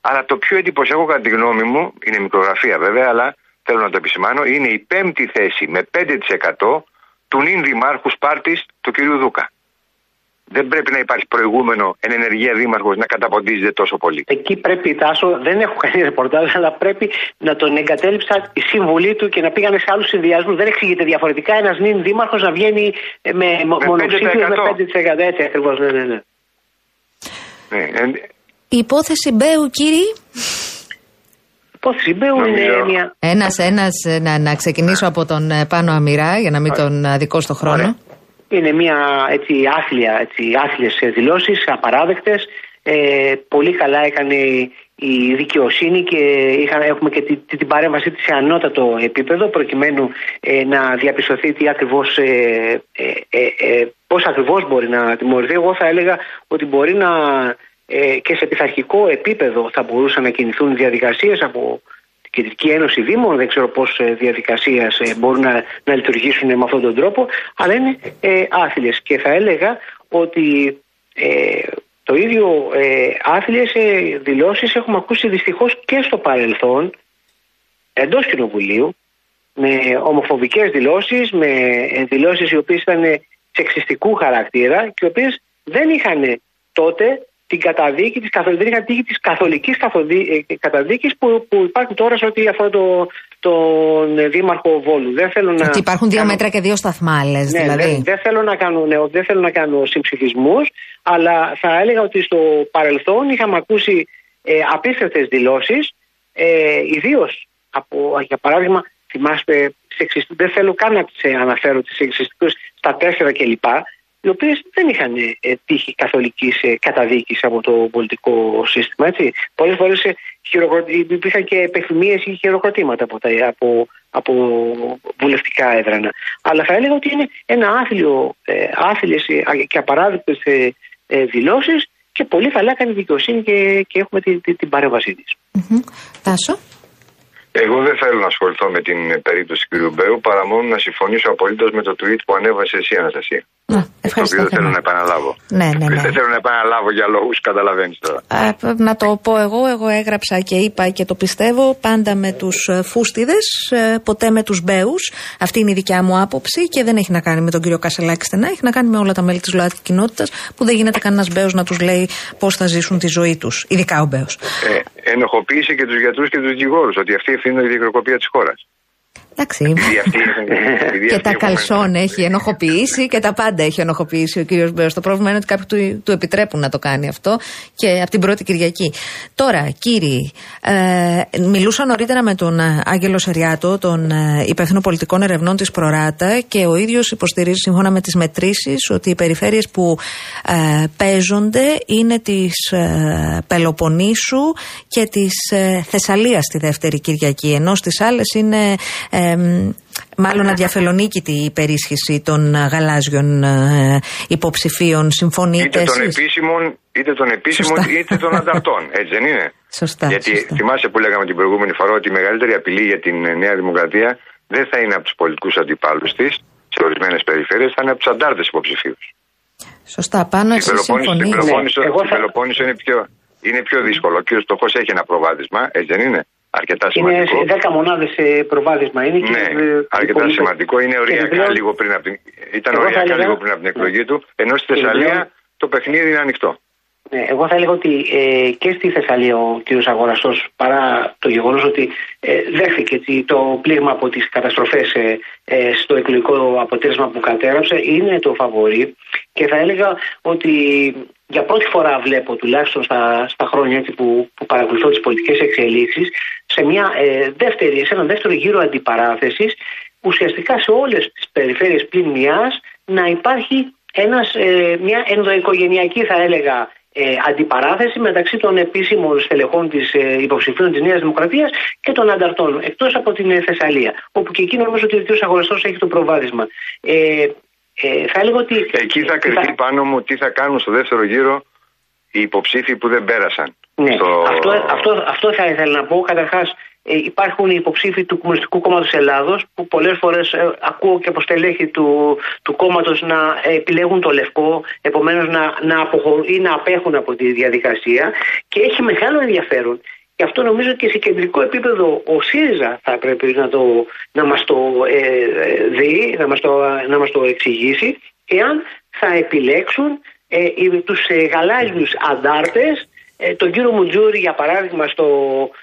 Αλλά το πιο εντυπωσιακό κατά τη γνώμη μου, είναι μικρογραφία βέβαια, αλλά θέλω να το επισημάνω, είναι η πέμπτη θέση με 5% του νυν δημάρχου Σπάρτης του κυρίου Δούκα. Δεν πρέπει να υπάρχει προηγούμενο εν ενεργεία δήμαρχος να καταποντίζεται τόσο πολύ. Εκεί πρέπει, Τάσο, δεν έχω κάνει ρεπορτάζ, αλλά πρέπει να τον εγκατέλειψα η σύμβουλή του και να πήγανε σε άλλους συνδυασμούς. Δεν εξηγείται διαφορετικά ένας νυν δήμαρχος να βγαίνει ε, με, με μονοψήφιο με 5%. Έτσι ακριβώς, ναι, ναι, ναι. Ναι, εν- Η υπόθεση Μπέου, κύριε. Υπόθεση Μπέου είναι Νομίζω- μια. Ένας, ένας, ε, να, να ξεκινήσω από τον ε, Πάνο Αμυρά για να μην τον αδικό στο χρόνο. Ωραία. Είναι μια έτσι, άθλια, έτσι, άθλιες ε, δηλώσεις, απαράδεκτες. Ε, πολύ καλά έκανε η δικαιοσύνη και είχα, έχουμε και τη- τη- την παρέμβασή της σε ανώτατο επίπεδο προκειμένου ε, να διαπιστωθεί τι ακριβώς, ε, ε, ε, ε, πώς ακριβώς μπορεί να τιμωρηθεί. Εγώ θα έλεγα ότι μπορεί να ε, και σε πειθαρχικό επίπεδο θα μπορούσαν να κινηθούν διαδικασίες από την Κεντρική Ένωση Δήμων, δεν ξέρω πώς διαδικασίες μπορούν να, να λειτουργήσουν με αυτόν τον τρόπο, αλλά είναι ε, άθλιες. Και θα έλεγα ότι ε, το ίδιο ε, άθλιες ε, δηλώσεις έχουμε ακούσει δυστυχώς και στο παρελθόν εντός κοινοβουλίου με ομοφοβικές δηλώσεις, με ε, δηλώσεις οι οποίες ήταν σεξιστικού χαρακτήρα και οι οποίες δεν είχαν τότε την καταδίκη της, καθολ- δεν είχαν τύχη της καθολικής καθοδί- ε, καταδίκης που, που υπάρχει τώρα σε ό,τι αφορά το, τον Δήμαρχο Βόλου. Δεν θέλω να Ότι υπάρχουν δύο κάνω- μέτρα και δύο σταθμάλες, ναι, δηλαδή. δεν, δεν θέλω να κάνω, ναι, δεν θέλω να κάνω συμψηφισμούς, αλλά θα έλεγα ότι στο παρελθόν είχαμε ακούσει ε, απίστευτες δηλώσεις, ε, ιδίως από, για παράδειγμα, θυμάστε, σεξιστικού, δεν θέλω καν να τις ε, αναφέρω τις σεξιστικούς στα τέσσερα κλπ, οι οποίες δεν είχαν ε, τύχη καθολικής ε, καταδίκης από το πολιτικό σύστημα. Έτσι. Πολλές φορές ε, χειροκρο- υπήρχαν και επιθυμίες ή χειροκροτήματα από, τα, από, από βουλευτικά έδρανα. Αλλά θα έλεγα ότι είναι ένα άθλιο, ε, άθλιες ε, και απαράδεκτες ε, ε, δηλώσεις και πολύ καλά κάνει η δικαιοσύνη και, και έχουμε την, την, την παρέμβασή της. Μμμ. Τάσο. Εγώ δεν θέλω να ασχοληθώ με την περίπτωση του κ. Μπέου παρά μόνο να συμφωνήσω απολύτως με το tweet που ανέβασε εσύ, Αναστασία. Να, Το ευχαριστώ. οποίο δεν θέλω Θέμη. να επαναλάβω. Ναι, ναι, ναι. Δεν θέλω να επαναλάβω για λόγους, καταλαβαίνεις τώρα. Α, π- να το πω εγώ, εγώ έγραψα και είπα και το πιστεύω πάντα με τους ε, φούστιδες, ε, ποτέ με τους μπέους. Αυτή είναι η δικιά μου άποψη και δεν έχει να κάνει με τον κύριο Κασελάκη στενά, έχει να κάνει με όλα τα μέλη της ΛΟΑΤΚΙ κοινότητας που δεν γίνεται κανένας μπέος να τους λέει πώς θα ζήσουν τη ζωή τους, ειδικά ο μπέος. Ε, ενοχοποίησε και τους γιατρούς και τους δικηγόρους ότι αυτή ευθύνουν η διεκροκοπία της χώρας. Εντάξει. Επειδή αυτοί έχουν- επειδή [LAUGHS] και αυτοί τα έχουν- καλσόν έχει ενοχοποιήσει και τα πάντα έχει ενοχοποιήσει ο κύριος Μπέο. Το πρόβλημα είναι ότι κάποιοι του, του επιτρέπουν να το κάνει αυτό και από την πρώτη Κυριακή. Τώρα, κύριοι, ε, μιλούσα νωρίτερα με τον ε, Άγγελο Σεριάτο, τον ε, υπεύθυνο πολιτικών ερευνών της Προράτα και ο ίδιος υποστηρίζει σύμφωνα με τις μετρήσεις ότι οι περιφέρειες που ε, παίζονται είναι της ε, Πελοποννήσου και της ε, Θεσσαλίας τη δεύτερη Κυριακή, ενώ στις άλλες είναι. ε, μ, Μάλλον αδιαφελονίκητη η υπερίσχυση των ε, γαλάζιων ε, υποψηφίων. Συμφωνείτε Είτε των εσείς; επίσημων, είτε των επίσημων, Σωστά. είτε των ανταρτών. Έτσι δεν είναι; Σωστά, Γιατί σωστά. θυμάσαι που λέγαμε την προηγούμενη φορά ότι η μεγαλύτερη απειλή για την ε, Νέα Δημοκρατία δεν θα είναι από τους πολιτικούς αντιπάλους της σε ορισμένες περιφέρειες, θα είναι από τους αντάρτες υποψηφίους. Σωστά, πάνω Η εσείς Πελοπόννησο, η συμφωνείτε. Πελοπόννησο, Ναι, εγώ η θα- Πελοπόννησο είναι, πιο, είναι πιο δύσκολο. Ο κύριος Στοχός έχει ένα προβάδισμα, έτσι δεν είναι; Αρκετά Είναι σημαντικό. σε 10 μονάδες προβάδισμα. Είναι και, Ναι, ε, αρκετά πολύ- σημαντικό. Είναι και οριακά επιπλέον- λίγο πριν από την. Ήταν Εγώ θα οριακά έλεγα- λίγο πριν από την εκλογή του, ενώ στη Και Θεσσαλία επιπλέον- το παιχνίδι είναι ανοιχτό. Ναι, εγώ θα έλεγα ότι ε, και στη Θεσσαλία ο κ. Αγοραστός παρά το γεγονός ότι ε, δέχθηκε έτσι, το πλήγμα από τις καταστροφές ε, ε, στο εκλογικό αποτέλεσμα που κατέραψε είναι το φαβορή και θα έλεγα ότι για πρώτη φορά βλέπω τουλάχιστον στα, στα χρόνια έτσι, που, που παρακολουθώ τις πολιτικές εξελίξεις σε, μια, ε, δεύτερη, σε ένα δεύτερο γύρο αντιπαράθεσης ουσιαστικά σε όλες τις περιφέρειες πλην μιας να υπάρχει ένας, ε, μια ενδοοικογενειακή θα έλεγα ε, αντιπαράθεση μεταξύ των επίσημων στελεχών της ε, υποψηφίων της Νέας Δημοκρατίας και των ανταρτών εκτός από την ε, Θεσσαλία όπου και εκεί νομίζω ότι ο κ. Αγοραστός έχει το προβάδισμα. Ε, ε, θα έλεγα ότι... Εκεί θα κρυφτεί πάνω μου τι θα κάνουν στο δεύτερο γύρο οι υποψήφοι που δεν πέρασαν. Ναι, Στο- αυτό, αυτό, αυτό θα ήθελα να πω. Καταρχάς, ε, υπάρχουν οι υποψήφοι του Κομμουνιστικού Κόμματος Ελλάδος που πολλές φορές ακούω και από στελέχη του, του κόμματος να επιλέγουν το λευκό, επομένως να, να αποχωρούν ή να απέχουν από τη διαδικασία και έχει μεγάλο ενδιαφέρον. Και αυτό νομίζω και σε κεντρικό επίπεδο ο ΣΥΡΙΖΑ θα πρέπει να, το, να μας το ε, ε, δει, να μας το, να μας το εξηγήσει, εάν θα επιλέξουν ε, οι- τους ε, γαλάζιους αντάρτες, ε, τον κύριο Μουτζούρη για παράδειγμα στο,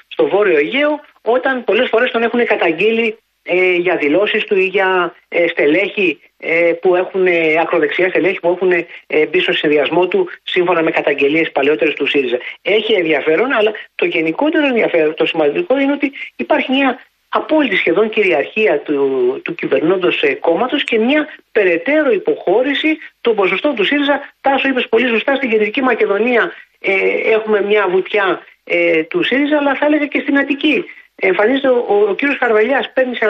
στο Βόρειο Αιγαίο, όταν πολλές φορές τον έχουν καταγγείλει ε, για δηλώσεις του ή για ε, στελέχη ε, που έχουν, ε, ακροδεξιά στελέχη που έχουν ε, μπει στο συνδυασμό του σύμφωνα με καταγγελίες παλαιότερες του ΣΥΡΙΖΑ. Έχει ενδιαφέρον, αλλά το γενικότερο ενδιαφέρον, το σημαντικό είναι ότι υπάρχει μια απόλυτη σχεδόν κυριαρχία του, του κυβερνώντος ε, κόμματος και μια περαιτέρω υποχώρηση των ποσοστών του ΣΥΡΙΖΑ. Τάσο είπες πολύ σωστά στην Κεντρική Μακεδονία ε, έχουμε μια βουτιά ε, του ΣΥΡΙΖΑ, αλλά θα έλεγα και στην Αττική. Εμφανίζεται ο, ο, ο κύριος Καρβαλιάς παίρνει 46-47%.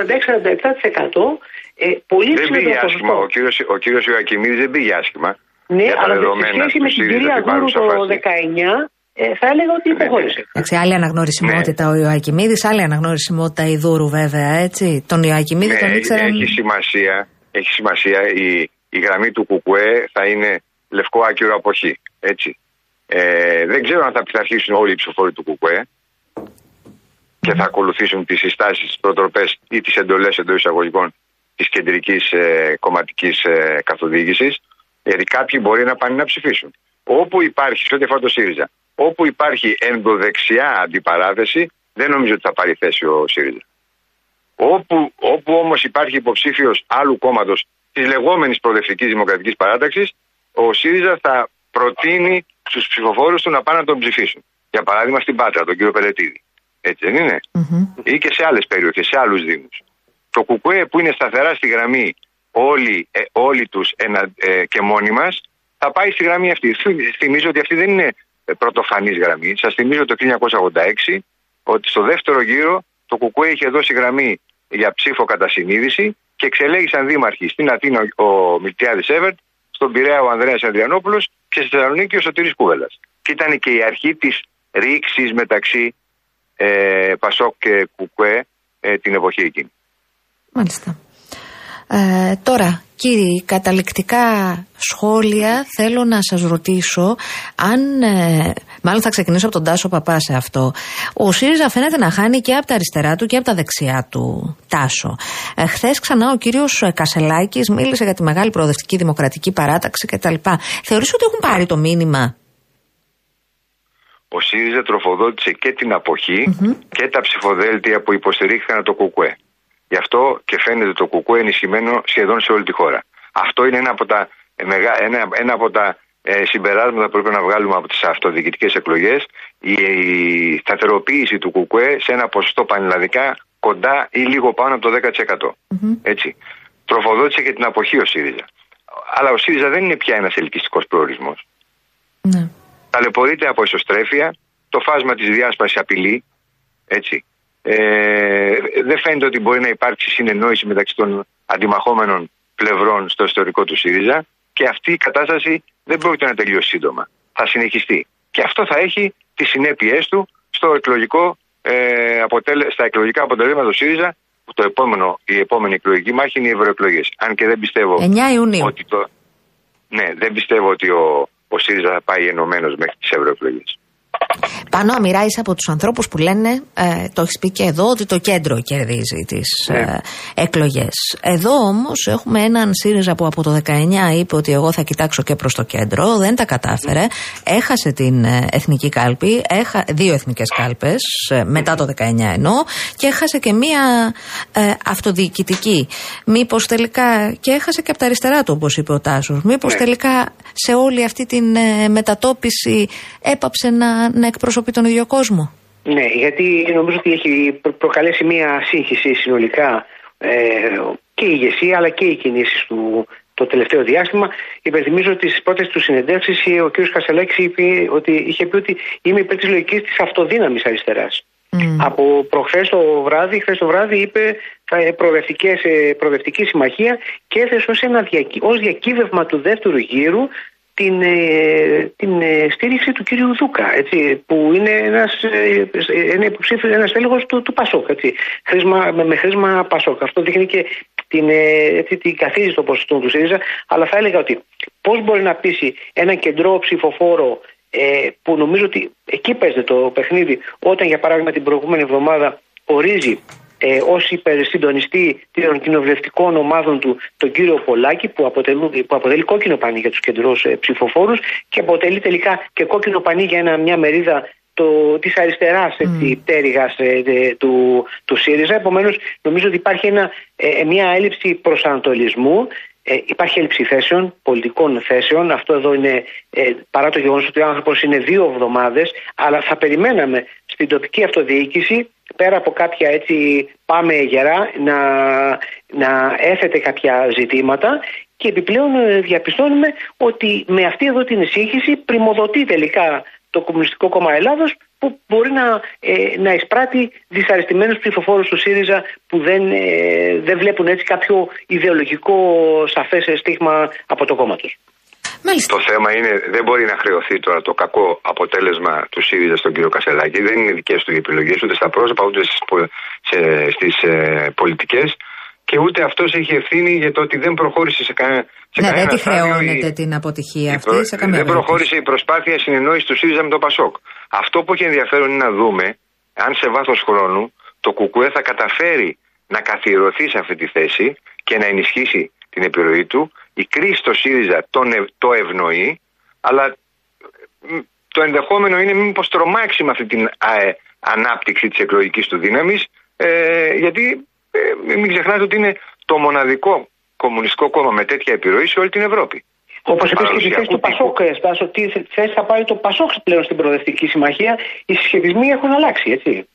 Ε, πολύ Δεν πήγε ψηλότερο άσχημα. ποσοστό. Ο κύριος, ο κύριος Ιωακημίδης δεν πήγε άσχημα. Ναι, Για τα αλλά σε δεδομένα σχέση του με την ΣΥΡΙΖΑ κυρία στην Γκούρου παρούσα το φάση. 19, ε, θα έλεγα ότι υποχώρησε. Εντάξει, άλλη αναγνωρισιμότητα Ναι. ο Ιωακημίδης, άλλη αναγνωρισιμότητα η Δούρου βέβαια, έτσι. Τον Ιωακημίδη Ναι, τον ήξεραν. έχει σημασία, έχει σημασία η, η γραμμή του Κουκουέ θα είναι λευκό άκυρο αποχή. Έτσι. Ε, δεν ξέρω αν θα πειθαρχήσουν όλοι οι ψηφοφόροι του Κουκουέ και θα ακολουθήσουν τις συστάσεις, τις προτροπές ή τις εντολές εντός εισαγωγικών της κεντρικής ε, κομματικής ε, καθοδήγησης. Γιατί κάποιοι μπορεί να πάνε να ψηφίσουν. Όπου υπάρχει, σε ό,τι αφορά το ΣΥΡΙΖΑ, όπου υπάρχει ενδοδεξιά αντιπαράθεση, δεν νομίζω ότι θα πάρει θέση ο ΣΥΡΙΖΑ. Όπου, όπου όμως υπάρχει υποψήφιος άλλου κόμματος της λεγόμενης προοδευτικής δημοκρατικής παράταξης, ο ΣΥΡΙΖΑ θα προτείνει στους ψηφοφόρους του να πάνε να τον ψηφίσουν. Για παράδειγμα στην Πάτρα, τον κύριο Πελετίδη. Έτσι δεν είναι; Ή και σε άλλες περιοχές, σε άλλους Δήμους. Το Κουκουέ που είναι σταθερά στη γραμμή όλοι, ε, όλοι τους ε, και μόνοι μας, θα πάει στη γραμμή αυτή. Θυμ- Θυμίζω ότι αυτή δεν είναι πρωτοφανής γραμμή. Σας θυμίζω το 1986 ότι στο δεύτερο γύρο το Κουκουέ είχε δώσει γραμμή για ψήφο κατά συνείδηση και εξελέγησαν δήμαρχοι στην Αθήνα ο Μιλτιάδης Εύερτ, στον Πειραιά ο Ανδρέας Ανδριανόπουλος και στη Θεσσαλονίκη ο Σωτήρης Κούβελας. Και ήταν και η αρχή της ρήξης μεταξύ ε, Πασόκ και Κουκουέ ε, την εποχή εκείνη. Μάλιστα. Ε, τώρα, κύριοι, καταληκτικά σχόλια θέλω να σας ρωτήσω αν, ε, μάλλον θα ξεκινήσω από τον Τάσο Παπά σε αυτό. Ο ΣΥΡΙΖΑ φαίνεται να χάνει και από τα αριστερά του και από τα δεξιά του Τάσο. Ε, Χθες ξανά ο κύριος Κασελάκης μίλησε για τη μεγάλη προοδευτική δημοκρατική παράταξη κτλ. Θεωρείς ότι έχουν πάρει το μήνυμα. Ο ΣΥΡΙΖΑ τροφοδότησε και την αποχή και τα ψηφοδέλτια που υποστηρίχθηκαν από το ΚΚΕ. Γι' αυτό και φαίνεται το ΚΚΕ ενισχυμένο σχεδόν σε όλη τη χώρα. Αυτό είναι ένα από τα, ε, μεγα- ένα, ένα από τα ε, συμπεράσματα που πρέπει να βγάλουμε από τις αυτοδιοικητικές εκλογές η, η σταθεροποίηση του ΚΚΕ σε ένα ποσοστό πανελλαδικά κοντά ή λίγο πάνω από το 10%. Έτσι. Τροφοδότησε και την αποχή ο ΣΥΡΙΖΑ. Αλλά ο ΣΥΡΙΖΑ δεν είναι πια ένας ελκυστικός προορισμός Ναι. Ταλαιπωρείται από ισοστρέφεια, το φάσμα της διάσπασης απειλεί, έτσι. Ε, δεν φαίνεται ότι μπορεί να υπάρξει συνεννόηση μεταξύ των αντιμαχόμενων πλευρών στο ιστορικό του ΣΥΡΙΖΑ και αυτή η κατάσταση δεν πρόκειται να τελειώσει σύντομα. Θα συνεχιστεί. Και αυτό θα έχει τις συνέπειές του στο εκλογικό, ε, αποτέλε, στα εκλογικά αποτελέσματα του ΣΥΡΙΖΑ που το επόμενο, η επόμενη εκλογική μάχη είναι οι ευρωεκλογές. Αν και δεν πιστεύω 9 Ιουνίου. ότι το, ναι, δεν πιστεύω ότι ο, ο ΣΥΡΙΖΑ θα πάει ενωμένος μέχρι τις ευρωεκλογές. Πάνω αμοιρά είσαι από τους ανθρώπους που λένε, ε, το έχεις πει και εδώ, ότι το κέντρο κερδίζει τις Ναι. ε, εκλογές. Εδώ όμως έχουμε έναν ΣΥΡΙΖΑ που από το 19 είπε ότι εγώ θα κοιτάξω και προς το κέντρο, δεν τα κατάφερε, έχασε την ε, εθνική κάλπη, έχα, δύο εθνικές κάλπες, ε, μετά το 19 εννοώ, και έχασε και μία ε, αυτοδιοικητική. Μήπως τελικά, και έχασε και από τα αριστερά του όπως είπε ο Τάσος, μήπως Ναι. τελικά σε όλη αυτή την ε, μετατόπιση έπαψε να, να εκπροσωπεί τον ίδιο κόσμο. Ναι, γιατί νομίζω ότι έχει προ- προκαλέσει μια σύγχυση συνολικά ε, και η ηγεσία αλλά και οι κινήσεις του το τελευταίο διάστημα. Υπενθυμίζω ότι στι πρώτες τους συνεντεύξεις ο κ. Κασελάκης είπε ότι είχε πει ότι είμαι υπέρ της λογικής της αυτοδύναμης αριστεράς. Από προχθές το βράδυ, χθες το βράδυ είπε θα ε, προοδευτικές, ε, προοδευτική συμμαχία και έθεσε ως, ένα διακύ, ως διακύβευμα του δεύτερου γύρου την, ε, την ε, στήριξη του κύριου Δούκα, έτσι, που είναι ένας, ε, ένα υποψήφιος, ένας έλεγχος του, του Πασόκ, έτσι, χρήσμα, με, με χρήσμα Πασόκ. Αυτό δείχνει και την, ε, έτσι, την καθίζηση των ποσοστών του ΣΥΡΙΖΑ, αλλά θα έλεγα ότι πώς μπορεί να πείσει ένα κεντρό ψηφοφόρο ε, που νομίζω ότι εκεί παίζεται το παιχνίδι, όταν για παράδειγμα την προηγούμενη εβδομάδα ορίζει ε, ω υπερσυντονιστή των κοινοβουλευτικών ομάδων του τον κύριο Πολάκη που, αποτελούν, που αποτελεί κόκκινο πανί για τους κεντρούς ε, ψηφοφόρους και αποτελεί τελικά και κόκκινο πανί για ένα, μια μερίδα το, της αριστεράς mm. πτέρυγας ε, ε, του, του ΣΥΡΙΖΑ. Επομένως νομίζω ότι υπάρχει ένα, ε, μια έλλειψη προσανατολισμού ε, υπάρχει έλλειψη θέσεων, πολιτικών θέσεων. Αυτό εδώ είναι ε, παρά το γεγονός ότι ο άνθρωπος είναι δύο εβδομάδες, αλλά θα περιμέναμε στην τοπική αυτοδιοίκηση πέρα από κάποια έτσι πάμε γερά να, να έθετε κάποια ζητήματα και επιπλέον ε, διαπιστώνουμε ότι με αυτή εδώ την σύγχυση πρημοδοτεί τελικά το Κομμουνιστικό Κόμμα Ελλάδος που μπορεί να, ε, να εισπράττει δυσαρεστημένους ψηφοφόρους του ΣΥΡΙΖΑ που δεν, ε, δεν βλέπουν έτσι κάποιο ιδεολογικό σαφές στίγμα από το κόμμα τους. Το θέμα είναι, δεν μπορεί να χρεωθεί τώρα το κακό αποτέλεσμα του ΣΥΡΙΖΑ στον κύριο Κασελάκη. Δεν είναι δικές του οι επιλογές ούτε στα πρόσωπα ούτε στις ε, πολιτικές. Και ούτε αυτός έχει ευθύνη για το ότι δεν προχώρησε σε, κανένα σε ναι, κανένα δεν τη στάδιο χρεώνεται η- την αποτυχία η αυτή προ- σε καμία Δεν περίπτωση. προχώρησε η προσπάθεια συνεννόησης του ΣΥΡΙΖΑ με το ΠΑΣΟΚ. Αυτό που έχει ενδιαφέρον είναι να δούμε αν σε βάθος χρόνου το ΚΚΕ θα καταφέρει να καθιερωθεί σε αυτή τη θέση και να ενισχύσει την επιρροή του. Η κρίση στο ΣΥΡΙΖΑ τον, ευ- το ευνοεί, αλλά μ, το ενδεχόμενο είναι μήπως τρομάξει με αυτή την ε, ανάπτυξη της εκλογικής του δύναμης, ε, γιατί ε, μην ξεχνάτε ότι είναι το μοναδικό κομμουνιστικό κόμμα με τέτοια επιρροή σε όλη την Ευρώπη. Όπως επίση και τη Παραδοσιακού θέση του τύπου. Πασόκ, ε, Στάσο, τι θέση θα πάρει το Πασόκ πλέον στην προοδευτική συμμαχία, οι συσχετισμοί έχουν αλλάξει, έτσι.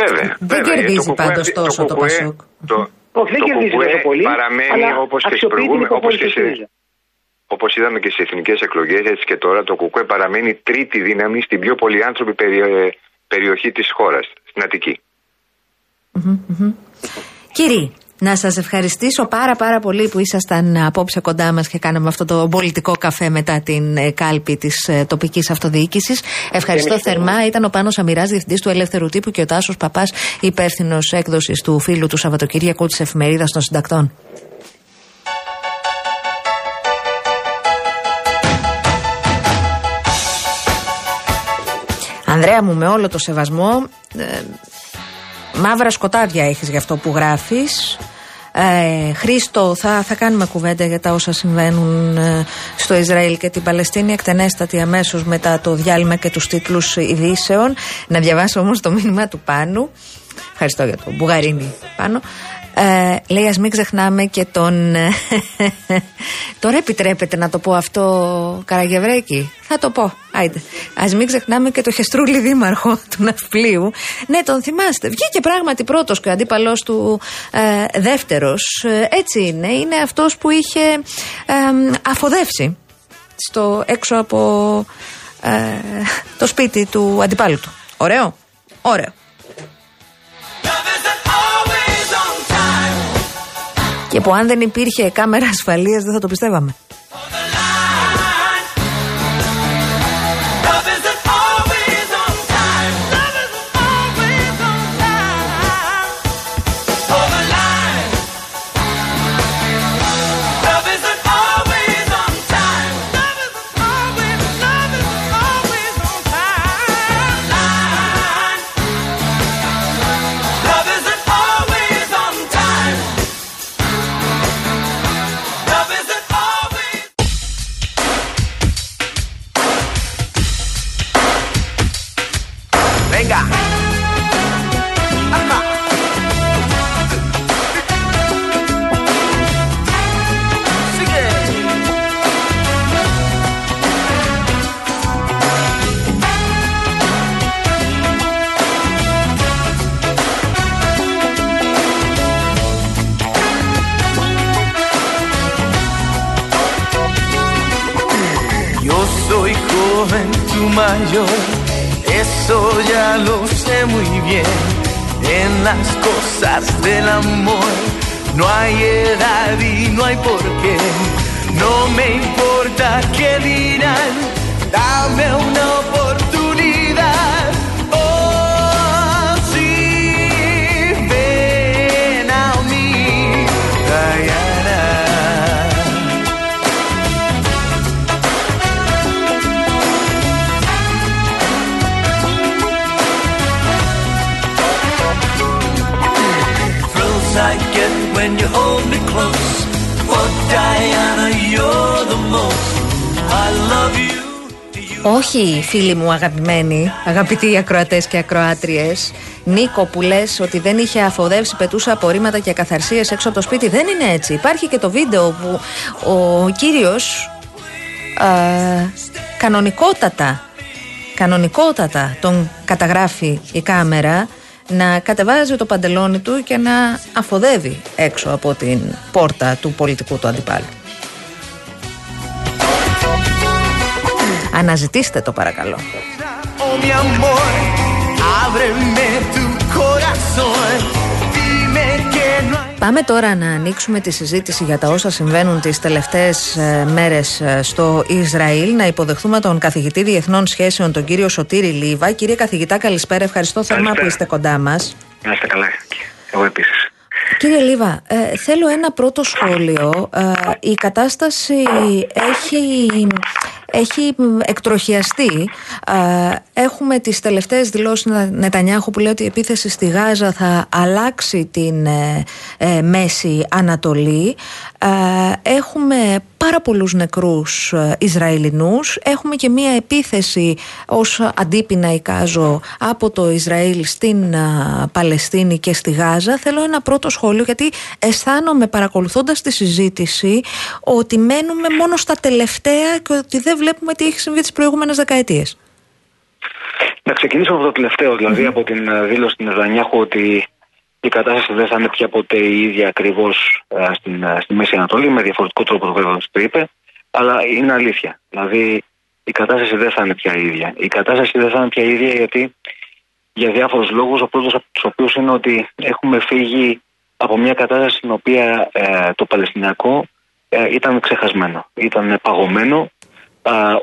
Βέβαια. Δεν βέβαια, κερδίζει γιατί το πάντως ΚΚΕ τόσο το ΚΚΕ Πασόκ. Το, Όχι, δεν το κερδίζεις ΚΚΕ τόσο πολύ, Παραμένει αλλά όπως και στις αξιοποιεί την προηγούμενες. Όπως υποχώρηση και του σε, ΣΥΡΙΖΑ. όπως είδαμε και στις εθνικές εκλογές, έτσι και τώρα το ΚΚΕ παραμένει τρίτη δύναμη στην πιο πολυάνθρωπη περι- περιοχή της χώρας, στην Αττική. Κύριοι, να σας ευχαριστήσω πάρα πάρα πολύ που ήσασταν απόψε κοντά μας και κάναμε αυτό το πολιτικό καφέ μετά την ε, κάλπη της ε, τοπικής αυτοδιοίκησης. Ευχαριστώ θερμά. Ήταν ο Πάνος Αμυράς, Διευθυντής του Ελεύθερου Τύπου και ο Τάσος Παπάς, υπεύθυνος έκδοσης του φίλου του Σαββατοκύριακου της Εφημερίδας των Συντακτών. Ανδρέα μου, με όλο το σεβασμό, ε, μαύρα σκοτάδια έχεις για αυτό που γράφεις. Ε, Χρήστο, θα, θα κάνουμε κουβέντα για τα όσα συμβαίνουν ε, στο Ισραήλ και την Παλαιστίνη εκτενέστατη αμέσως μετά το διάλειμμα και τους τίτλους ειδήσεων. Να διαβάσω όμως το μήνυμα του Πάνου. Ευχαριστώ για το μπουγαρίνι πάνω. Ε, λέει ας μην ξεχνάμε και τον ε, [LAUGHS] Τώρα επιτρέπεται να το πω αυτό Καραγευρέκη. Θα το πω. Άιντε. Ας μην ξεχνάμε και το Χεστρούλη Δήμαρχο [LAUGHS] του Ναυπλίου. Ναι τον θυμάστε. Βγήκε πράγματι πρώτος και ο αντίπαλός του ε, δεύτερος. Ε, Έτσι είναι. Είναι αυτός που είχε ε, αφοδεύσει Στο έξω από ε, το σπίτι του αντιπάλου του. Ωραίο. Ωραίο Και που αν δεν υπήρχε κάμερα ασφαλείας δεν θα το πιστεύαμε. Y no me importa qué dirán, dame una oportunidad. Oh, sí, ven a mí, Diana. thrills I get when you hold me close. Oh, Diana, you're the most. I love you. Όχι, φίλοι μου αγαπημένοι, αγαπητοί ακροατές και ακροάτριες. Νίκο, που λες ότι δεν είχε αφοδεύσει, πετούσε απορρίμματα και καθαρσίες έξω από το σπίτι. Δεν είναι έτσι. Υπάρχει και το βίντεο που ο κύριος κανονικότατα, κανονικότατα τον καταγράφει η κάμερα να κατεβάζει το παντελόνι του και να αφοδεύει έξω από την πόρτα του πολιτικού του αντιπάλου. Αναζητήστε το παρακαλώ. Oh, Πάμε τώρα να ανοίξουμε τη συζήτηση για τα όσα συμβαίνουν τις τελευταίες ε, μέρες ε, στο Ισραήλ. Να υποδεχθούμε τον καθηγητή Διεθνών Σχέσεων, τον κύριο Σωτήρη Λίβα. Κύριε καθηγητά, καλησπέρα. Ευχαριστώ θερμά Καλησπέρα. που είστε κοντά μας. Να είστε καλά. Εγώ επίσης. Κύριε Λίβα, ε, θέλω ένα πρώτο σχόλιο. Ε, η κατάσταση έχει, έχει εκτροχιαστεί. Ε, έχουμε τις τελευταίες δηλώσεις Νε- Νετανιάχου που λέει ότι η επίθεση στη Γάζα θα αλλάξει την ε, ε, Μέση Ανατολή. Ε, έχουμε πάρα πολλούς νεκρούς ε, Ισραηλινούς. Έχουμε και μία επίθεση ως αντίπεινα εικάζω από το Ισραήλ στην α, Παλαιστίνη και στη Γάζα. Θέλω ένα πρώτο σχόλιο γιατί αισθάνομαι παρακολουθώντας τη συζήτηση ότι μένουμε μόνο στα τελευταία και ότι δεν βλέπουμε τι έχει συμβεί τις προηγούμενες δεκαετίες. Να ξεκινήσω από το τελευταίο, δηλαδή από την ε, δήλωση του Νετανιάχου ότι η κατάσταση δεν θα είναι πια ποτέ η ίδια ακριβώς στην, ε, στη Μέση Ανατολή, με διαφορετικό τρόπο το βέβαια το είπε, αλλά είναι αλήθεια. Δηλαδή η κατάσταση δεν θα είναι πια η ίδια. Η κατάσταση δεν θα είναι πια η ίδια γιατί για διάφορους λόγους, ο πρώτος από τους οποίους είναι ότι έχουμε φύγει από μια κατάσταση στην οποία ε, το Παλαιστινιακό ε, ήταν ξεχασμένο, ήταν παγωμένο.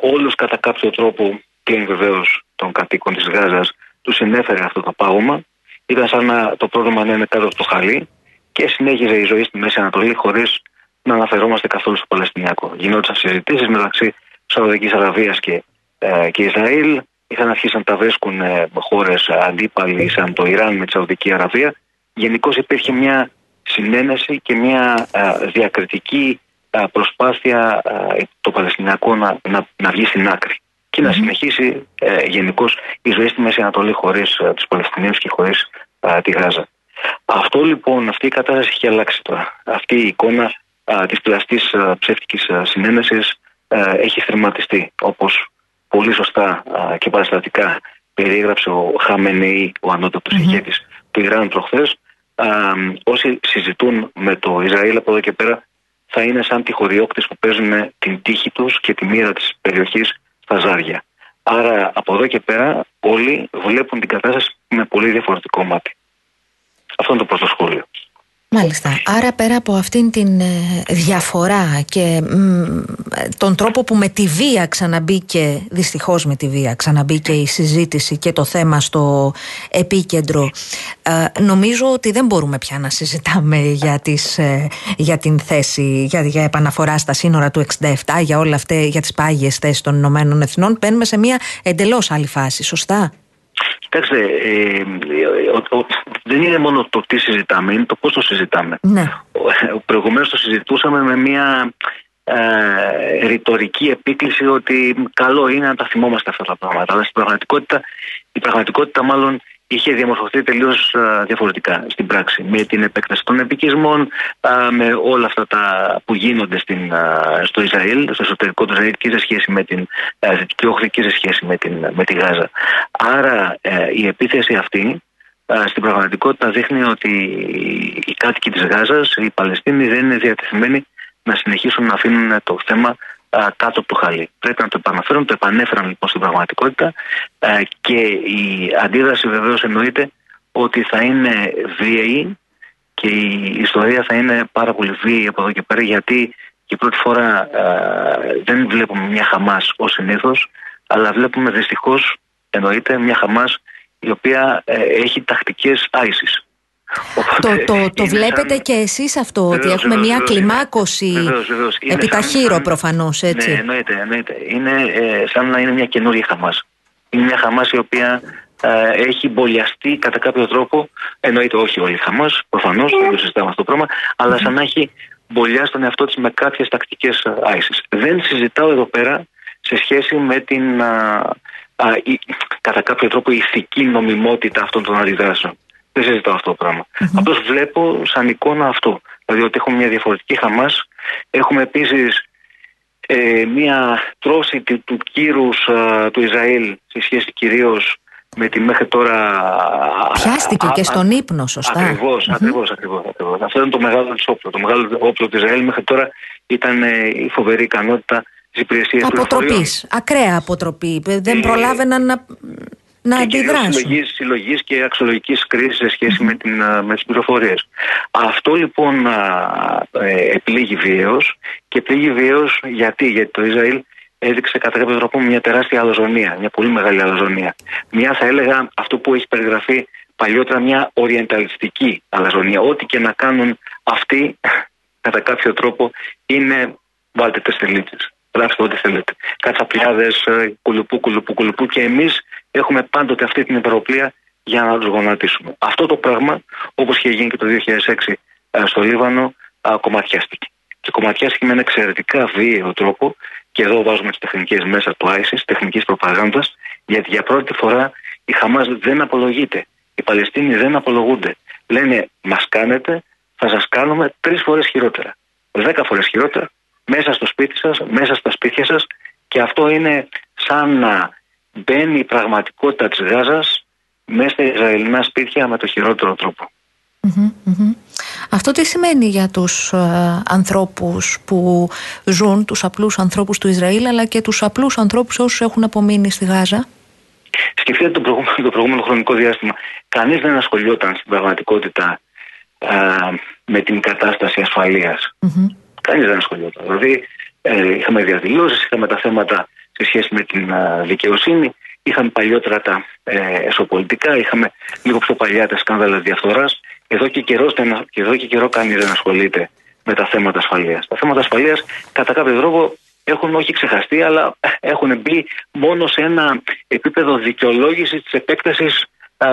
Όλους κατά κάποιο τρόπο, πλην βεβαίως των κατοίκων της Γάζας, τους συνέφερε αυτό το πάγωμα. Ήταν σαν να το πρόβλημα να είναι κάτω από το χαλί και συνέχιζε η ζωή στη Μέση Ανατολή χωρίς να αναφερόμαστε καθόλου στο Παλαιστινιακό. Γινόντουσαν συζητήσεις μεταξύ Σαουδικής Αραβίας και, ε, και Ισραήλ. είχαν αρχίσει να τα βρίσκουν χώρες αντίπαλοι σαν το Ιράν με τη Σαουδική Αραβία. Γενικώς υπήρχε μια συνένεση και μια α, διακριτική α, προσπάθεια α, το Παλαιστινιακό να, να, να βγει στην άκρη και να συνεχίσει ε, γενικώ η ζωή στη Μέση Ανατολή χωρίς τους Παλαιστινίους και χωρίς τη Γάζα. Αυτό λοιπόν, αυτή η κατάσταση έχει αλλάξει τώρα. Αυτή η εικόνα της πλαστής ψεύτικης συνένεσης έχει θερματιστεί. Όπως πολύ σωστά α, και παραστατικά περιέγραψε ο Χαμενεή, ο ανώτατος mm-hmm. ηγέτης του Ιράν προχθές. Όσοι συζητούν με το Ισραήλ από εδώ και πέρα θα είναι σαν τυχοδιώκτες που παίζουν την τύχη τους και τη μοίρα της περιοχής στα ζάρια. Άρα από εδώ και πέρα όλοι βλέπουν την κατάσταση με πολύ διαφορετικό μάτι. Αυτό είναι το πρώτο σχόλιο. Μάλιστα. Άρα πέρα από αυτήν την ε, διαφορά και τον τρόπο που με τη βία ξαναμπήκε, δυστυχώς με τη βία ξαναμπήκε η συζήτηση και το θέμα στο επίκεντρο, ε, νομίζω ότι δεν μπορούμε πια να συζητάμε για, τις, ε, για την θέση, για, για επαναφορά στα σύνορα του 67, για όλα αυτά, για τις πάγιες θέσεις των Ηνωμένων Εθνών. Μπαίνουμε σε μια εντελώς άλλη φάση, σωστά; Κοιτάξτε, ε, δεν είναι μόνο το τι συζητάμε, είναι το πώς το συζητάμε. Ναι. Προηγουμένως το συζητούσαμε με μια ε, ρητορική επίκληση ότι καλό είναι να τα θυμόμαστε αυτά τα πράγματα. Αλλά στην πραγματικότητα, η πραγματικότητα μάλλον είχε διαμορφωθεί τελείως διαφορετικά στην πράξη. Με την επέκταση των επικισμών, με όλα αυτά τα που γίνονται στην, στο Ισραήλ, στο εσωτερικό του Ισραήλ και σε σχέση με την Δυτική Όχθη και σε σχέση με, την, με τη Γάζα. Άρα ε, η επίθεση αυτή στην πραγματικότητα δείχνει ότι οι κάτοικοι της Γάζας, οι Παλαιστίνοι δεν είναι διατεθειμένοι να συνεχίσουν να αφήνουν το θέμα κάτω από το χαλί. Πρέπει να το επαναφέρουν, το επανέφεραν λοιπόν στην πραγματικότητα και η αντίδραση βεβαίως εννοείται ότι θα είναι βίαιη και η ιστορία θα είναι πάρα πολύ βίαιη από εδώ και πέρα γιατί και πρώτη φορά δεν βλέπουμε μια Χαμάς ως συνήθως αλλά βλέπουμε δυστυχώς εννοείται μια Χαμάς η οποία ε, έχει τακτικές άισης. Το, το, το βλέπετε σαν... και εσείς αυτό, βεβαίως, ότι έχουμε βεβαίως, μια βεβαίως, κλιμάκωση επιταχύρω προφανώς, έτσι. Ναι, εννοείται, εννοείται. Είναι ε, σαν να είναι μια καινούργια Χαμάς. Είναι μια Χαμάς η οποία ε, έχει μπολιαστεί κατά κάποιο τρόπο, εννοείται όχι όλη η Χαμάς, προφανώς, δεν το συζητάμε αυτό το πράγμα, αλλά σαν να έχει μπολιάσει τον εαυτό της με κάποιες τακτικές άισης. Δεν συζητάω εδώ πέρα σε σχέση με την α, η, κατά κάποιο τρόπο ηθική νομιμότητα αυτών των αντιδράσεων. Δεν συζητάω αυτό το πράγμα. Mm-hmm. Απλώς βλέπω σαν εικόνα αυτό. Δηλαδή ότι έχουμε μια διαφορετική Χαμάς. Έχουμε επίσης ε, μια τρώση του, του κύρου του Ισραήλ σε σχέση κυρίως με τη μέχρι τώρα. Πιάστηκε α, και στον ύπνο, σωστά. Ακριβώς, mm-hmm. ακριβώς, ακριβώς. Αυτό είναι το μεγάλο της όπλο. Το μεγάλο όπλο του Ισραήλ μέχρι τώρα ήταν ε, η φοβερή ικανότητα τι υπηρεσίε Αποτροπής. Ακραία αποτροπή. Δεν ε, προλάβαιναν να, να και αντιδράσουν. Συλλογής και αξιολογικής κρίσης σε σχεση με, την, με τις πληροφορίες. Αυτό λοιπόν ε, επλήγει βίαιο και επλήγει βίαιο γιατί, γιατί το Ισραήλ έδειξε κατά κάποιο τρόπο μια τεράστια αλαζονία, μια πολύ μεγάλη αλαζονία. Μια θα έλεγα αυτό που έχει περιγραφεί παλιότερα μια οριενταλιστική αλαζονία. Ό,τι και να κάνουν αυτοί [LAUGHS] κατά κάποιο τρόπο είναι βάλτε τι γράψτε ό,τι θέλετε. Κατσαπλιάδε, ε, κουλουπού, κουλουπού, κουλουπού και εμείς έχουμε πάντοτε αυτή την υπεροπλία για να τους γονατίσουμε. Αυτό το πράγμα, όπως είχε γίνει και το 2006 ε, στο Λίβανο, κομματιάστηκε. Και κομματιάστηκε με ένα εξαιρετικά βίαιο τρόπο, και εδώ βάζουμε τις τεχνικές μέσα του ISIS, τεχνικής προπαγάνδας, γιατί για πρώτη φορά η Χαμάς δεν απολογείται. Οι Παλαιστίνοι δεν απολογούνται. Λένε, μας κάνετε, θα σας κάνουμε τρεις φορές χειρότερα. Δέκα φορές χειρότερα μέσα στο σπίτι σας, μέσα στα σπίτια σας και αυτό είναι σαν να μπαίνει η πραγματικότητα της Γάζας μέσα στα Ισραηλινά σπίτια με το χειρότερο Αυτό τι σημαίνει για τους ε, ανθρώπους που ζουν, τους απλούς ανθρώπους του Ισραήλ αλλά και τους απλούς ανθρώπους όσους έχουν απομείνει στη Γάζα; Σκεφτείτε το προηγούμενο, το προηγούμενο χρονικό διάστημα. Κανείς δεν ασχολιόταν στην πραγματικότητα ε, με την κατάσταση Κανείς δεν ασχολιόταν. Δηλαδή, ε, είχαμε διαδηλώσεις, είχαμε τα θέματα σε σχέση με την α, δικαιοσύνη, είχαμε παλιότερα τα ε, εσωπολιτικά, είχαμε λίγο πιο παλιά τα σκάνδαλα διαφθοράς. Εδώ και καιρός, και εδώ και καιρό κανείς δεν ασχολείται με τα θέματα ασφαλείας. Τα θέματα ασφαλείας, κατά κάποιο τρόπο, έχουν όχι ξεχαστεί, αλλά έχουν μπει μόνο σε ένα επίπεδο δικαιολόγησης της επέκτασης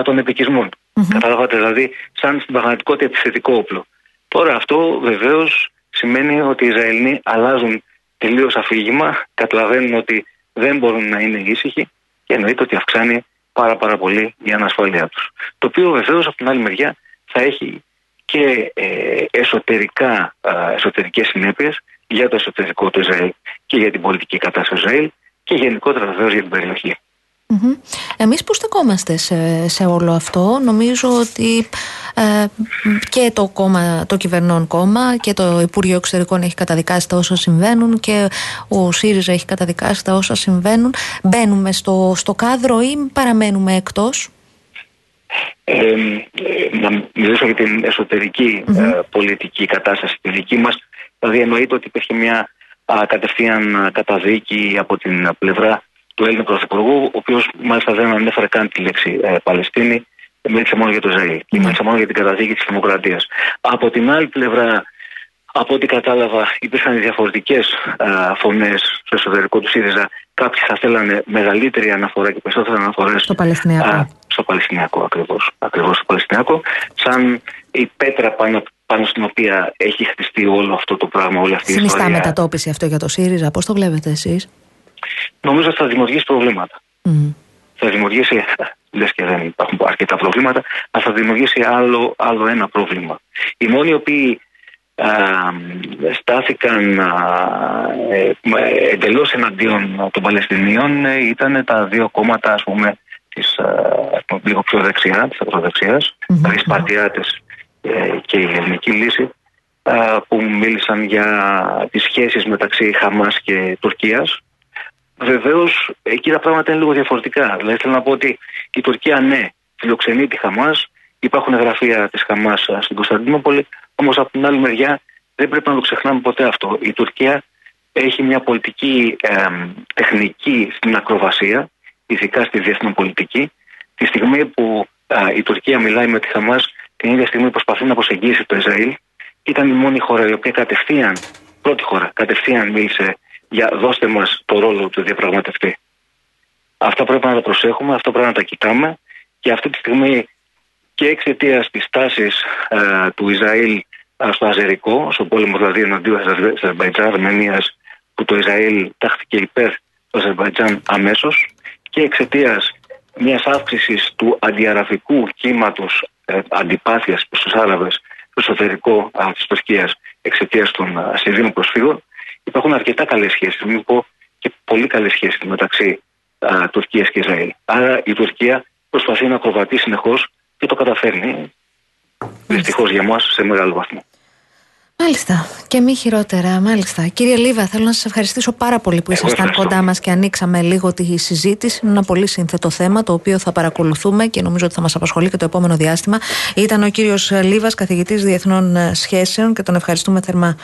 των επικισμών. Καταλάβατε, δηλαδή, σαν στην πραγματικότητα επιθετικό όπλο. Τώρα αυτό βεβαίως σημαίνει ότι οι Ισραηλοί αλλάζουν τελείως αφήγημα, καταλαβαίνουν ότι δεν μπορούν να είναι ήσυχοι και εννοείται ότι αυξάνει πάρα πάρα πολύ η ανασφάλειά τους. Το οποίο βεβαίως από την άλλη μεριά θα έχει και ε, εσωτερικά, ε, εσωτερικές συνέπειες για το εσωτερικό του Ισραήλ και για την πολιτική κατάσταση του Ισραήλ και γενικότερα βεβαίως για την περιοχή. Mm-hmm. Εμείς που στεκόμαστε σε, σε όλο αυτό; Νομίζω ότι ε, και το, κόμμα, το κυβερνών κόμμα και το Υπουργείο Εξωτερικών έχει καταδικάσει τα όσα συμβαίνουν και ο ΣΥΡΙΖΑ έχει καταδικάσει τα όσα συμβαίνουν. Μπαίνουμε στο, στο κάδρο ή παραμένουμε εκτός; Ε, ε, να μιλήσω για την εσωτερικη ε, πολιτική κατάσταση τη δική μας. Δηλαδή εννοείται ότι υπήρχε μια α, κατευθείαν καταδίκη από την πλευρά του Έλληνα Πρωθυπουργού, ο οποίος μάλιστα δεν ανέφερε καν τη λέξη ε, Παλαιστίνη, μίλησε μόνο για το Ισραήλ και μίλησε μόνο για την καταδίκη της δημοκρατίας. Από την άλλη πλευρά, από ό,τι κατάλαβα, υπήρχαν διαφορετικές φωνές στο εσωτερικό του ΣΥΡΙΖΑ. Κάποιοι θα θέλανε μεγαλύτερη αναφορά και περισσότερες αναφορές. Στο Παλαιστινιακό. στο Παλαιστινιακό, ακριβώς. Ακριβώς στο Παλαιστινιακό. Σαν η πέτρα πάνω, πάνω στην οποία έχει χτιστεί όλο αυτό το πράγμα, όλη αυτή η ιστορία. Συνιστά μετατόπιση αυτό για το ΣΥΡΙΖΑ, πώς το βλέπετε εσείς; Νομίζω ότι θα δημιουργήσει προβλήματα. Θα δημιουργήσει, [LAUGHS] λες και δεν υπάρχουν αρκετά προβλήματα, αλλά θα δημιουργήσει άλλο, άλλο ένα πρόβλημα. Οι μόνοι οι οποίοι α, στάθηκαν ε, εντελώς εναντίον των Παλαιστινίων ε, ήταν τα δύο κόμματα, ας πούμε, της, λίγο πιο δεξιά, της ακροδεξιας δηλαδή Σπαρτιάτες ε, και η Ελληνική Λύση, που μίλησαν για τις σχέσεις μεταξύ Χαμάς και Τουρκίας Βεβαίως εκεί τα πράγματα είναι λίγο διαφορετικά. Δηλαδή θέλω να πω ότι η Τουρκία ναι, φιλοξενεί τη Χαμάς, υπάρχουν γραφεία της Χαμάς στην Κωνσταντινούπολη, όμως από την άλλη μεριά δεν πρέπει να το ξεχνάμε ποτέ αυτό. Η Τουρκία έχει μια πολιτική τεχνική στην ακροβασία, ειδικά στη διεθνή πολιτική. Τη στιγμή που η Τουρκία μιλάει με τη Χαμάς, την ίδια στιγμή προσπαθεί να προσεγγίσει το Ισραήλ, ήταν η μόνη χώρα η οποία κατευθείαν, πρώτη χώρα, κατευθείαν μίλησε για δώστε μας το ρόλο του διαπραγματευτή. Αυτά πρέπει να τα προσέχουμε, αυτό πρέπει να τα κοιτάμε και αυτή τη στιγμή και εξαιτίας της τάσης ε, του Ισραήλ ε, στο Αζερικό, στο πόλεμο δηλαδή εναντίον της Αζερβαϊτζάν Αρμενίας, που το Ισραήλ τάχθηκε υπέρ του Αζερβαϊτζάν αμέσως και εξαιτίας μιας αύξησης του αντιαραβικού κύματος ε, αντιπάθειας προς τους Άραβες στο εσωτερικό ε, της Τουρκίας εξαιτίας των Ασυρίων προσφύγων, υπάρχουν αρκετά καλές σχέσεις, μην πω και πολύ καλές σχέσεις μεταξύ Τουρκίας και Ισραήλ. Άρα η Τουρκία προσπαθεί να ακροβατεί συνεχώς και το καταφέρνει. Δυστυχώς για εμά σε μεγάλο βαθμό. Μάλιστα. Και μη χειρότερα, μάλιστα. Κύριε Λίβα, θέλω να σας ευχαριστήσω πάρα πολύ που ήσασταν κοντά μας και ανοίξαμε λίγο τη συζήτηση. Είναι ένα πολύ σύνθετο θέμα το οποίο θα παρακολουθούμε και νομίζω ότι θα μας απασχολεί και το επόμενο διάστημα. Ήταν ο κύριος Λίβας, καθηγητής Διεθνών Σχέσεων και τον ευχαριστούμε θερμά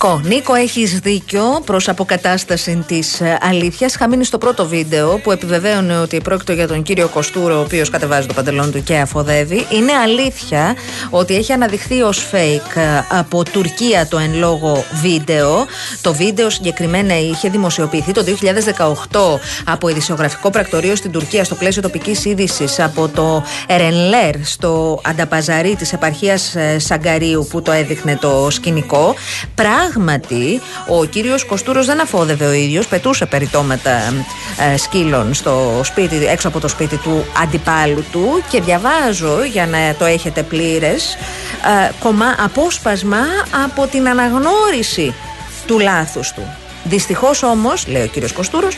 Νίκο, Νίκο, έχεις δίκιο προς αποκατάσταση της ε, αλήθειας. Είχα μείνει στο πρώτο βίντεο που επιβεβαίωνε ότι πρόκειται για τον κύριο Κοστούρο, ο οποίος κατεβάζει το παντελόν του και αφοδεύει. Είναι αλήθεια ότι έχει αναδειχθεί ως fake ε, από Τουρκία το εν λόγω βίντεο. Το βίντεο συγκεκριμένα είχε δημοσιοποιηθεί το 2018 από ειδησιογραφικό πρακτορείο στην Τουρκία στο πλαίσιο τοπικής είδησης από το Ερενλέρ στο Ανταπαζαρί της επαρχίας ε, Σαγκαρίου που το έδειχνε το σκηνικό πράγματι ο κύριος Κοστούρος δεν αφόδευε ο ίδιος, πετούσε περιτώματα ε, σκύλων στο σπίτι, έξω από το σπίτι του αντιπάλου του και διαβάζω για να το έχετε πλήρες ε, κομμά, απόσπασμα από την αναγνώριση του λάθους του. Δυστυχώς όμως, λέει ο κύριος Κοστούρος,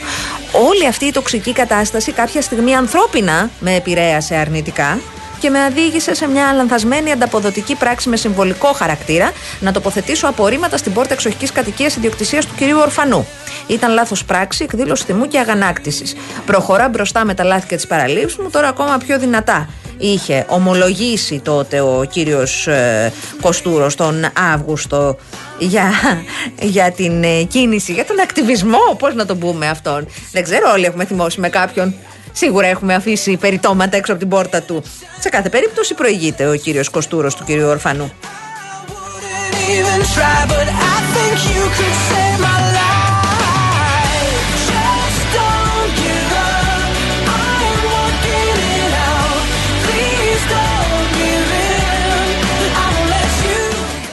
όλη αυτή η τοξική κατάσταση κάποια στιγμή ανθρώπινα με επηρέασε αρνητικά και με οδήγησε σε μια λανθασμένη ανταποδοτική πράξη με συμβολικό χαρακτήρα να τοποθετήσω απορρίμματα στην πόρτα εξοχικής κατοικίας ιδιοκτησίας του κυρίου Ορφανού. Ήταν λάθος πράξη, εκδήλωση θυμού και αγανάκτησης. Προχωρά μπροστά με τα λάθη και τις παραλήψεις μου, τώρα ακόμα πιο δυνατά. είχε ομολογήσει τότε ο κύριος ε, Κοστούρος τον Αύγουστο για, για την ε, κίνηση, για τον ακτιβισμό, πώς να τον πούμε αυτόν. Δεν ξέρω, όλοι έχουμε θυμώσει με κάποιον. Σίγουρα έχουμε αφήσει περιτώματα έξω από την πόρτα του. Σε κάθε περίπτωση προηγείται ο κύριος Κοστούρος του κύριου Ορφανού.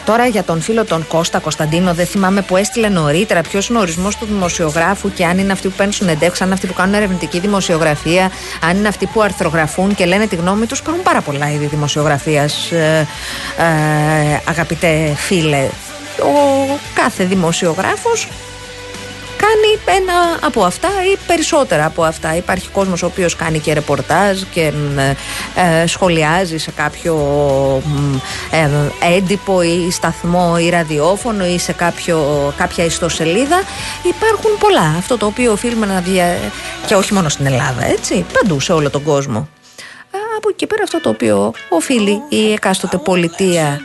Τώρα για τον φίλο τον Κώστα Κωνσταντίνο, δεν θυμάμαι που έστειλε νωρίτερα ποιος είναι ο ορισμός του δημοσιογράφου και αν είναι αυτοί που παίρνουν συνεντεύξει, αν είναι αυτοί που κάνουν ερευνητική δημοσιογραφία, αν είναι αυτοί που αρθρογραφούν και λένε τη γνώμη τους. Υπάρχουν πάρα πολλά είδη δημοσιογραφίας, ε, ε, αγαπητέ φίλε. Ο κάθε δημοσιογράφος κάνει ένα από αυτά ή περισσότερα από αυτά. Υπάρχει κόσμος ο οποίος κάνει και ρεπορτάζ και ε, ε, σχολιάζει σε κάποιο ε, έντυπο ή σταθμό ή ραδιόφωνο ή σε κάποιο, κάποια ιστοσελίδα. Υπάρχουν πολλά. Αυτό το οποίο οφείλουμε να δια... και όχι μόνο στην Ελλάδα, έτσι, παντού σε όλο τον κόσμο. Ε, Από εκεί πέρα αυτό το οποίο οφείλει η εκάστοτε πολιτεία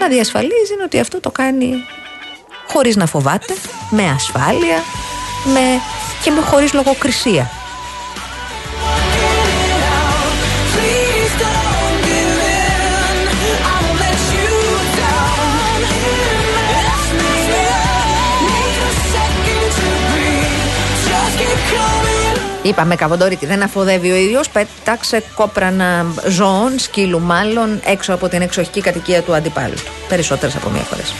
να διασφαλίζει είναι ότι αυτό το κάνει χωρίς να φοβάται, με ασφάλεια με... και με χωρίς λογοκρισία. Please don't give in. I won't let you down. Mess me up. Need a second to breathe. Just keep coming. Είπαμε Καβοντόρικη δεν αφοδεύει ο ίδιος, πέταξε κόπρανα ζώων, σκύλου μάλλον, έξω από την εξοχική κατοικία του αντιπάλου του. Περισσότερες από μία φορές.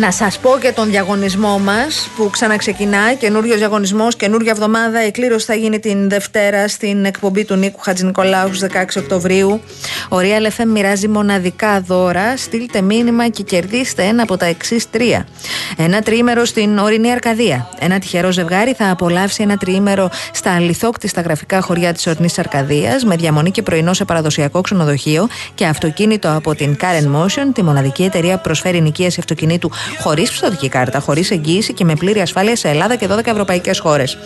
Να σας πω και τον διαγωνισμό μας που ξαναξεκινάει, καινούριος διαγωνισμός, καινούρια εβδομάδα. Η κλήρωση θα γίνει την Δευτέρα στην εκπομπή του Νίκου Χατζηνικολάου στις 16 Οκτωβρίου. Ο Real FM μοιράζει μοναδικά δώρα. Στείλτε μήνυμα και κερδίστε ένα από τα εξής τρία. Ένα τριήμερο στην ορεινή Αρκαδία. Ένα τυχερό ζευγάρι θα απολαύσει ένα τριήμερο στα αληθόκτιστα γραφικά χωριά της ορεινής Αρκαδίας με διαμονή και πρωινό σε παραδοσιακό ξενοδοχείο και αυτοκίνητο από την Karen Motion, τη μοναδική εταιρεία που προσφέρει νοικίαση αυτοκινήτου χωρίς πιστοτική κάρτα, χωρίς εγγύηση και με πλήρη ασφάλεια σε Ελλάδα και 12 ευρωπαϊκές χώρες.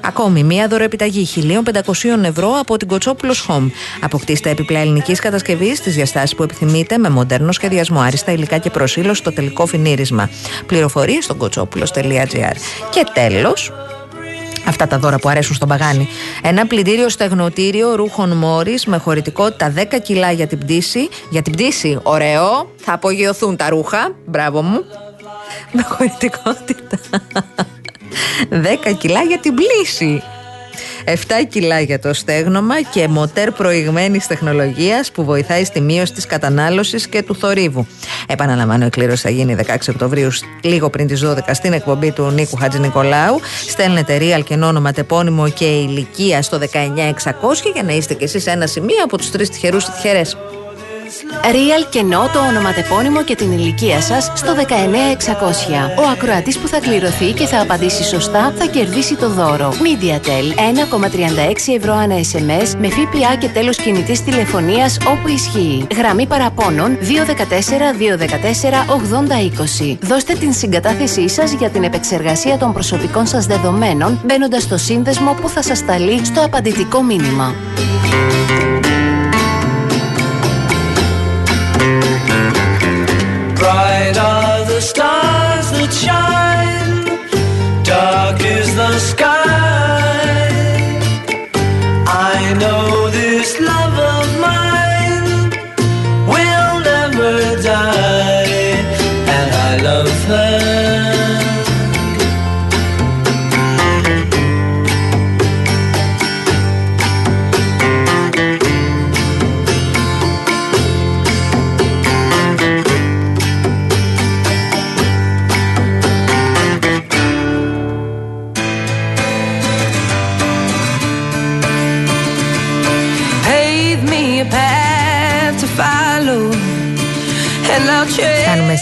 Ακόμη, μία δωροεπιταγή 1.500 ευρώ από την Κοτσόπουλος Home. Αποκτήστε έπιπλα ελληνικής κατασκευής στις διαστάσεις που επιθυμείτε με μοντέρνο σχεδιασμό, άριστα υλικά και προσήλωση στο τελικό φινίρισμα. Πληροφορίες στο κοτσόπουλο.gr. Και τέλος, Αυτά τα δώρα που αρέσουν στον Παγάνη. Ένα πλυντήριο στεγνοτήριο ρούχων Μόρι με χωρητικότητα 10 κιλά για την πτήση. Για την πτήση, ωραίο. Θα απογειωθούν τα ρούχα. Μπράβο μου. Με χωρητικότητα [LAUGHS] 10 κιλά για την πλήση. 7 κιλά για το στέγνομα και μοτέρ προηγμένης τεχνολογίας που βοηθάει στη μείωση της κατανάλωσης και του θορύβου. Επαναλαμβάνω, η κλήρωση θα γίνει 16 Οκτωβρίου, λίγο πριν τις 12 στην εκπομπή του Νίκου Χατζη Νικολάου. Στέλνετε real και όνομα, τεπώνυμο και ηλικία στο 19600 για να είστε κι εσείς ένα σημείο από τους τρεις τυχερούς ή τυχερές. Real κενό το ονοματεπώνυμο και την ηλικία σας στο 19600. Ο ακροατής που θα κληρωθεί και θα απαντήσει σωστά θα κερδίσει το δώρο. MediaTel 1,36 ευρώ ανά SMS με ΦΠΑ και τέλος κινητής τηλεφωνίας όπου ισχύει. Γραμμή παραπώνων 214 214 8020. Δώστε την συγκατάθεσή σας για την επεξεργασία των προσωπικών σας δεδομένων μπαίνοντας στο σύνδεσμο που θα σας σταλεί στο απαντητικό μήνυμα. Bright are the stars that shine, dark is the sky.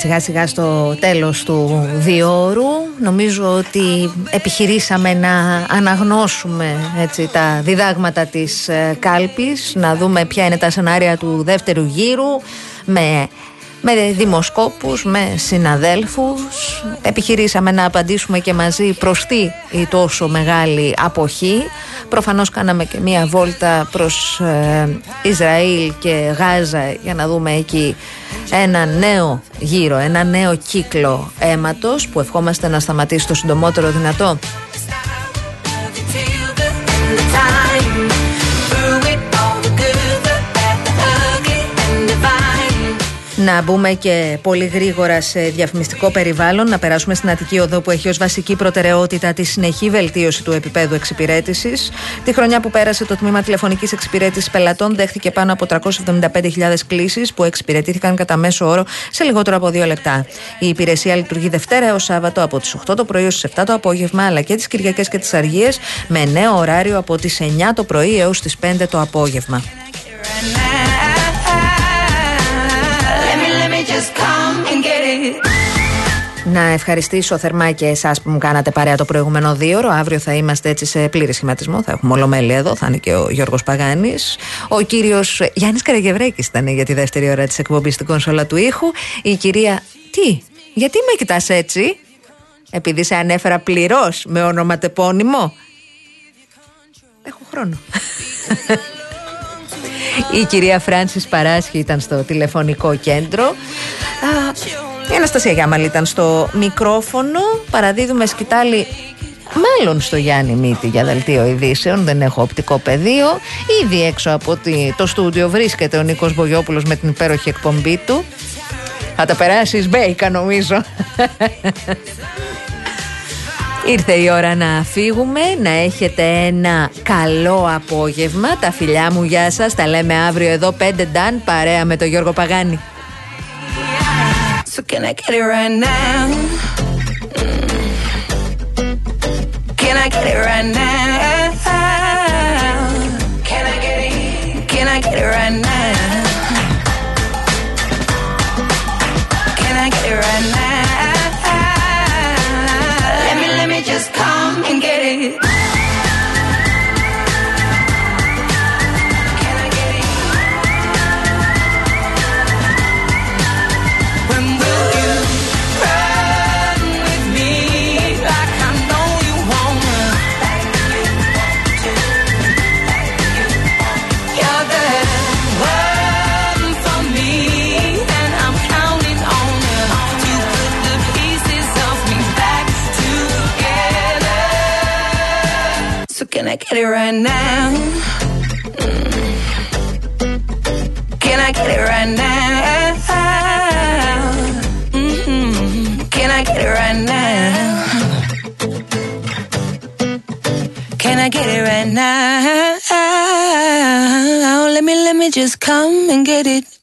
Σιγά σιγά στο τέλος του διόρου. Νομίζω ότι επιχειρήσαμε να αναγνώσουμε έτσι, τα διδάγματα της ε, κάλπης, να δούμε ποια είναι τα σενάρια του δεύτερου γύρου, με με δημοσκόπους, με συναδέλφους. Επιχειρήσαμε να απαντήσουμε και μαζί προς τι η τόσο μεγάλη αποχή. Προφανώς κάναμε και μία βόλτα προς ε, Ισραήλ και Γάζα για να δούμε εκεί ένα νέο γύρο, ένα νέο κύκλο αίματος που ευχόμαστε να σταματήσει το συντομότερο δυνατό. Να μπούμε και πολύ γρήγορα σε διαφημιστικό περιβάλλον, να περάσουμε στην Αττική Οδό που έχει ως βασική προτεραιότητα τη συνεχή βελτίωση του επίπεδου εξυπηρέτησης. Τη χρονιά που πέρασε, το τμήμα τηλεφωνικής εξυπηρέτησης πελατών δέχτηκε πάνω από 375.000 κλήσεις που εξυπηρετήθηκαν κατά μέσο όρο σε λιγότερο από δύο λεπτά. Η υπηρεσία λειτουργεί Δευτέρα έως Σάββατο από τις 8 το πρωί έως τις 7 το απόγευμα, αλλά και τις Κυριακές και τις Αργίες με νέο ωράριο από τις 9 το πρωί έως τις 5 το απόγευμα. Just come and get it. Να ευχαριστήσω θερμά και εσάς που μου κάνατε παρέα το προηγούμενο δύο ώρο. Αύριο θα είμαστε έτσι σε πλήρη σχηματισμό. Θα έχουμε ολομέλη εδώ. Θα είναι και ο Γιώργος Παγάνης. Ο κύριος Γιάννης Καραγευρέκης ήταν για τη δεύτερη ώρα της εκπομπής στην κονσόλα του ήχου. Η κυρία. Τι, γιατί με κοιτάς έτσι, Επειδή σε ανέφερα πληρώς με ονοματεπώνυμο. Έχω χρόνο. [LAUGHS] Η κυρία Φράνσις Παράσχη ήταν στο τηλεφωνικό κέντρο. Α, Η Αναστασία Γιάμαλη ήταν στο μικρόφωνο. Παραδίδουμε σκητάλη μάλλον στο Γιάννη Μύτη για δελτίο ειδήσεων. Δεν έχω οπτικό πεδίο. Ήδη έξω από τη- το στούντιο βρίσκεται ο Νίκος Μπογιόπουλος με την υπέροχη εκπομπή του. Θα τα περάσεις μπέικα νομίζω. Ήρθε η ώρα να φύγουμε, να έχετε ένα καλό απόγευμα. Τα φιλιά μου, γεια σας. Τα λέμε αύριο εδώ 5 Νταν, παρέα με τον Γιώργο Παγάνη. So can I get it right now? Mm. Can I get it right now? Can I get it? Can I get it right now? I get it right now? Mm. Can I get it right now? Mhm. Can I get it right now? Can I get it right now? Let me, let me just come and get it.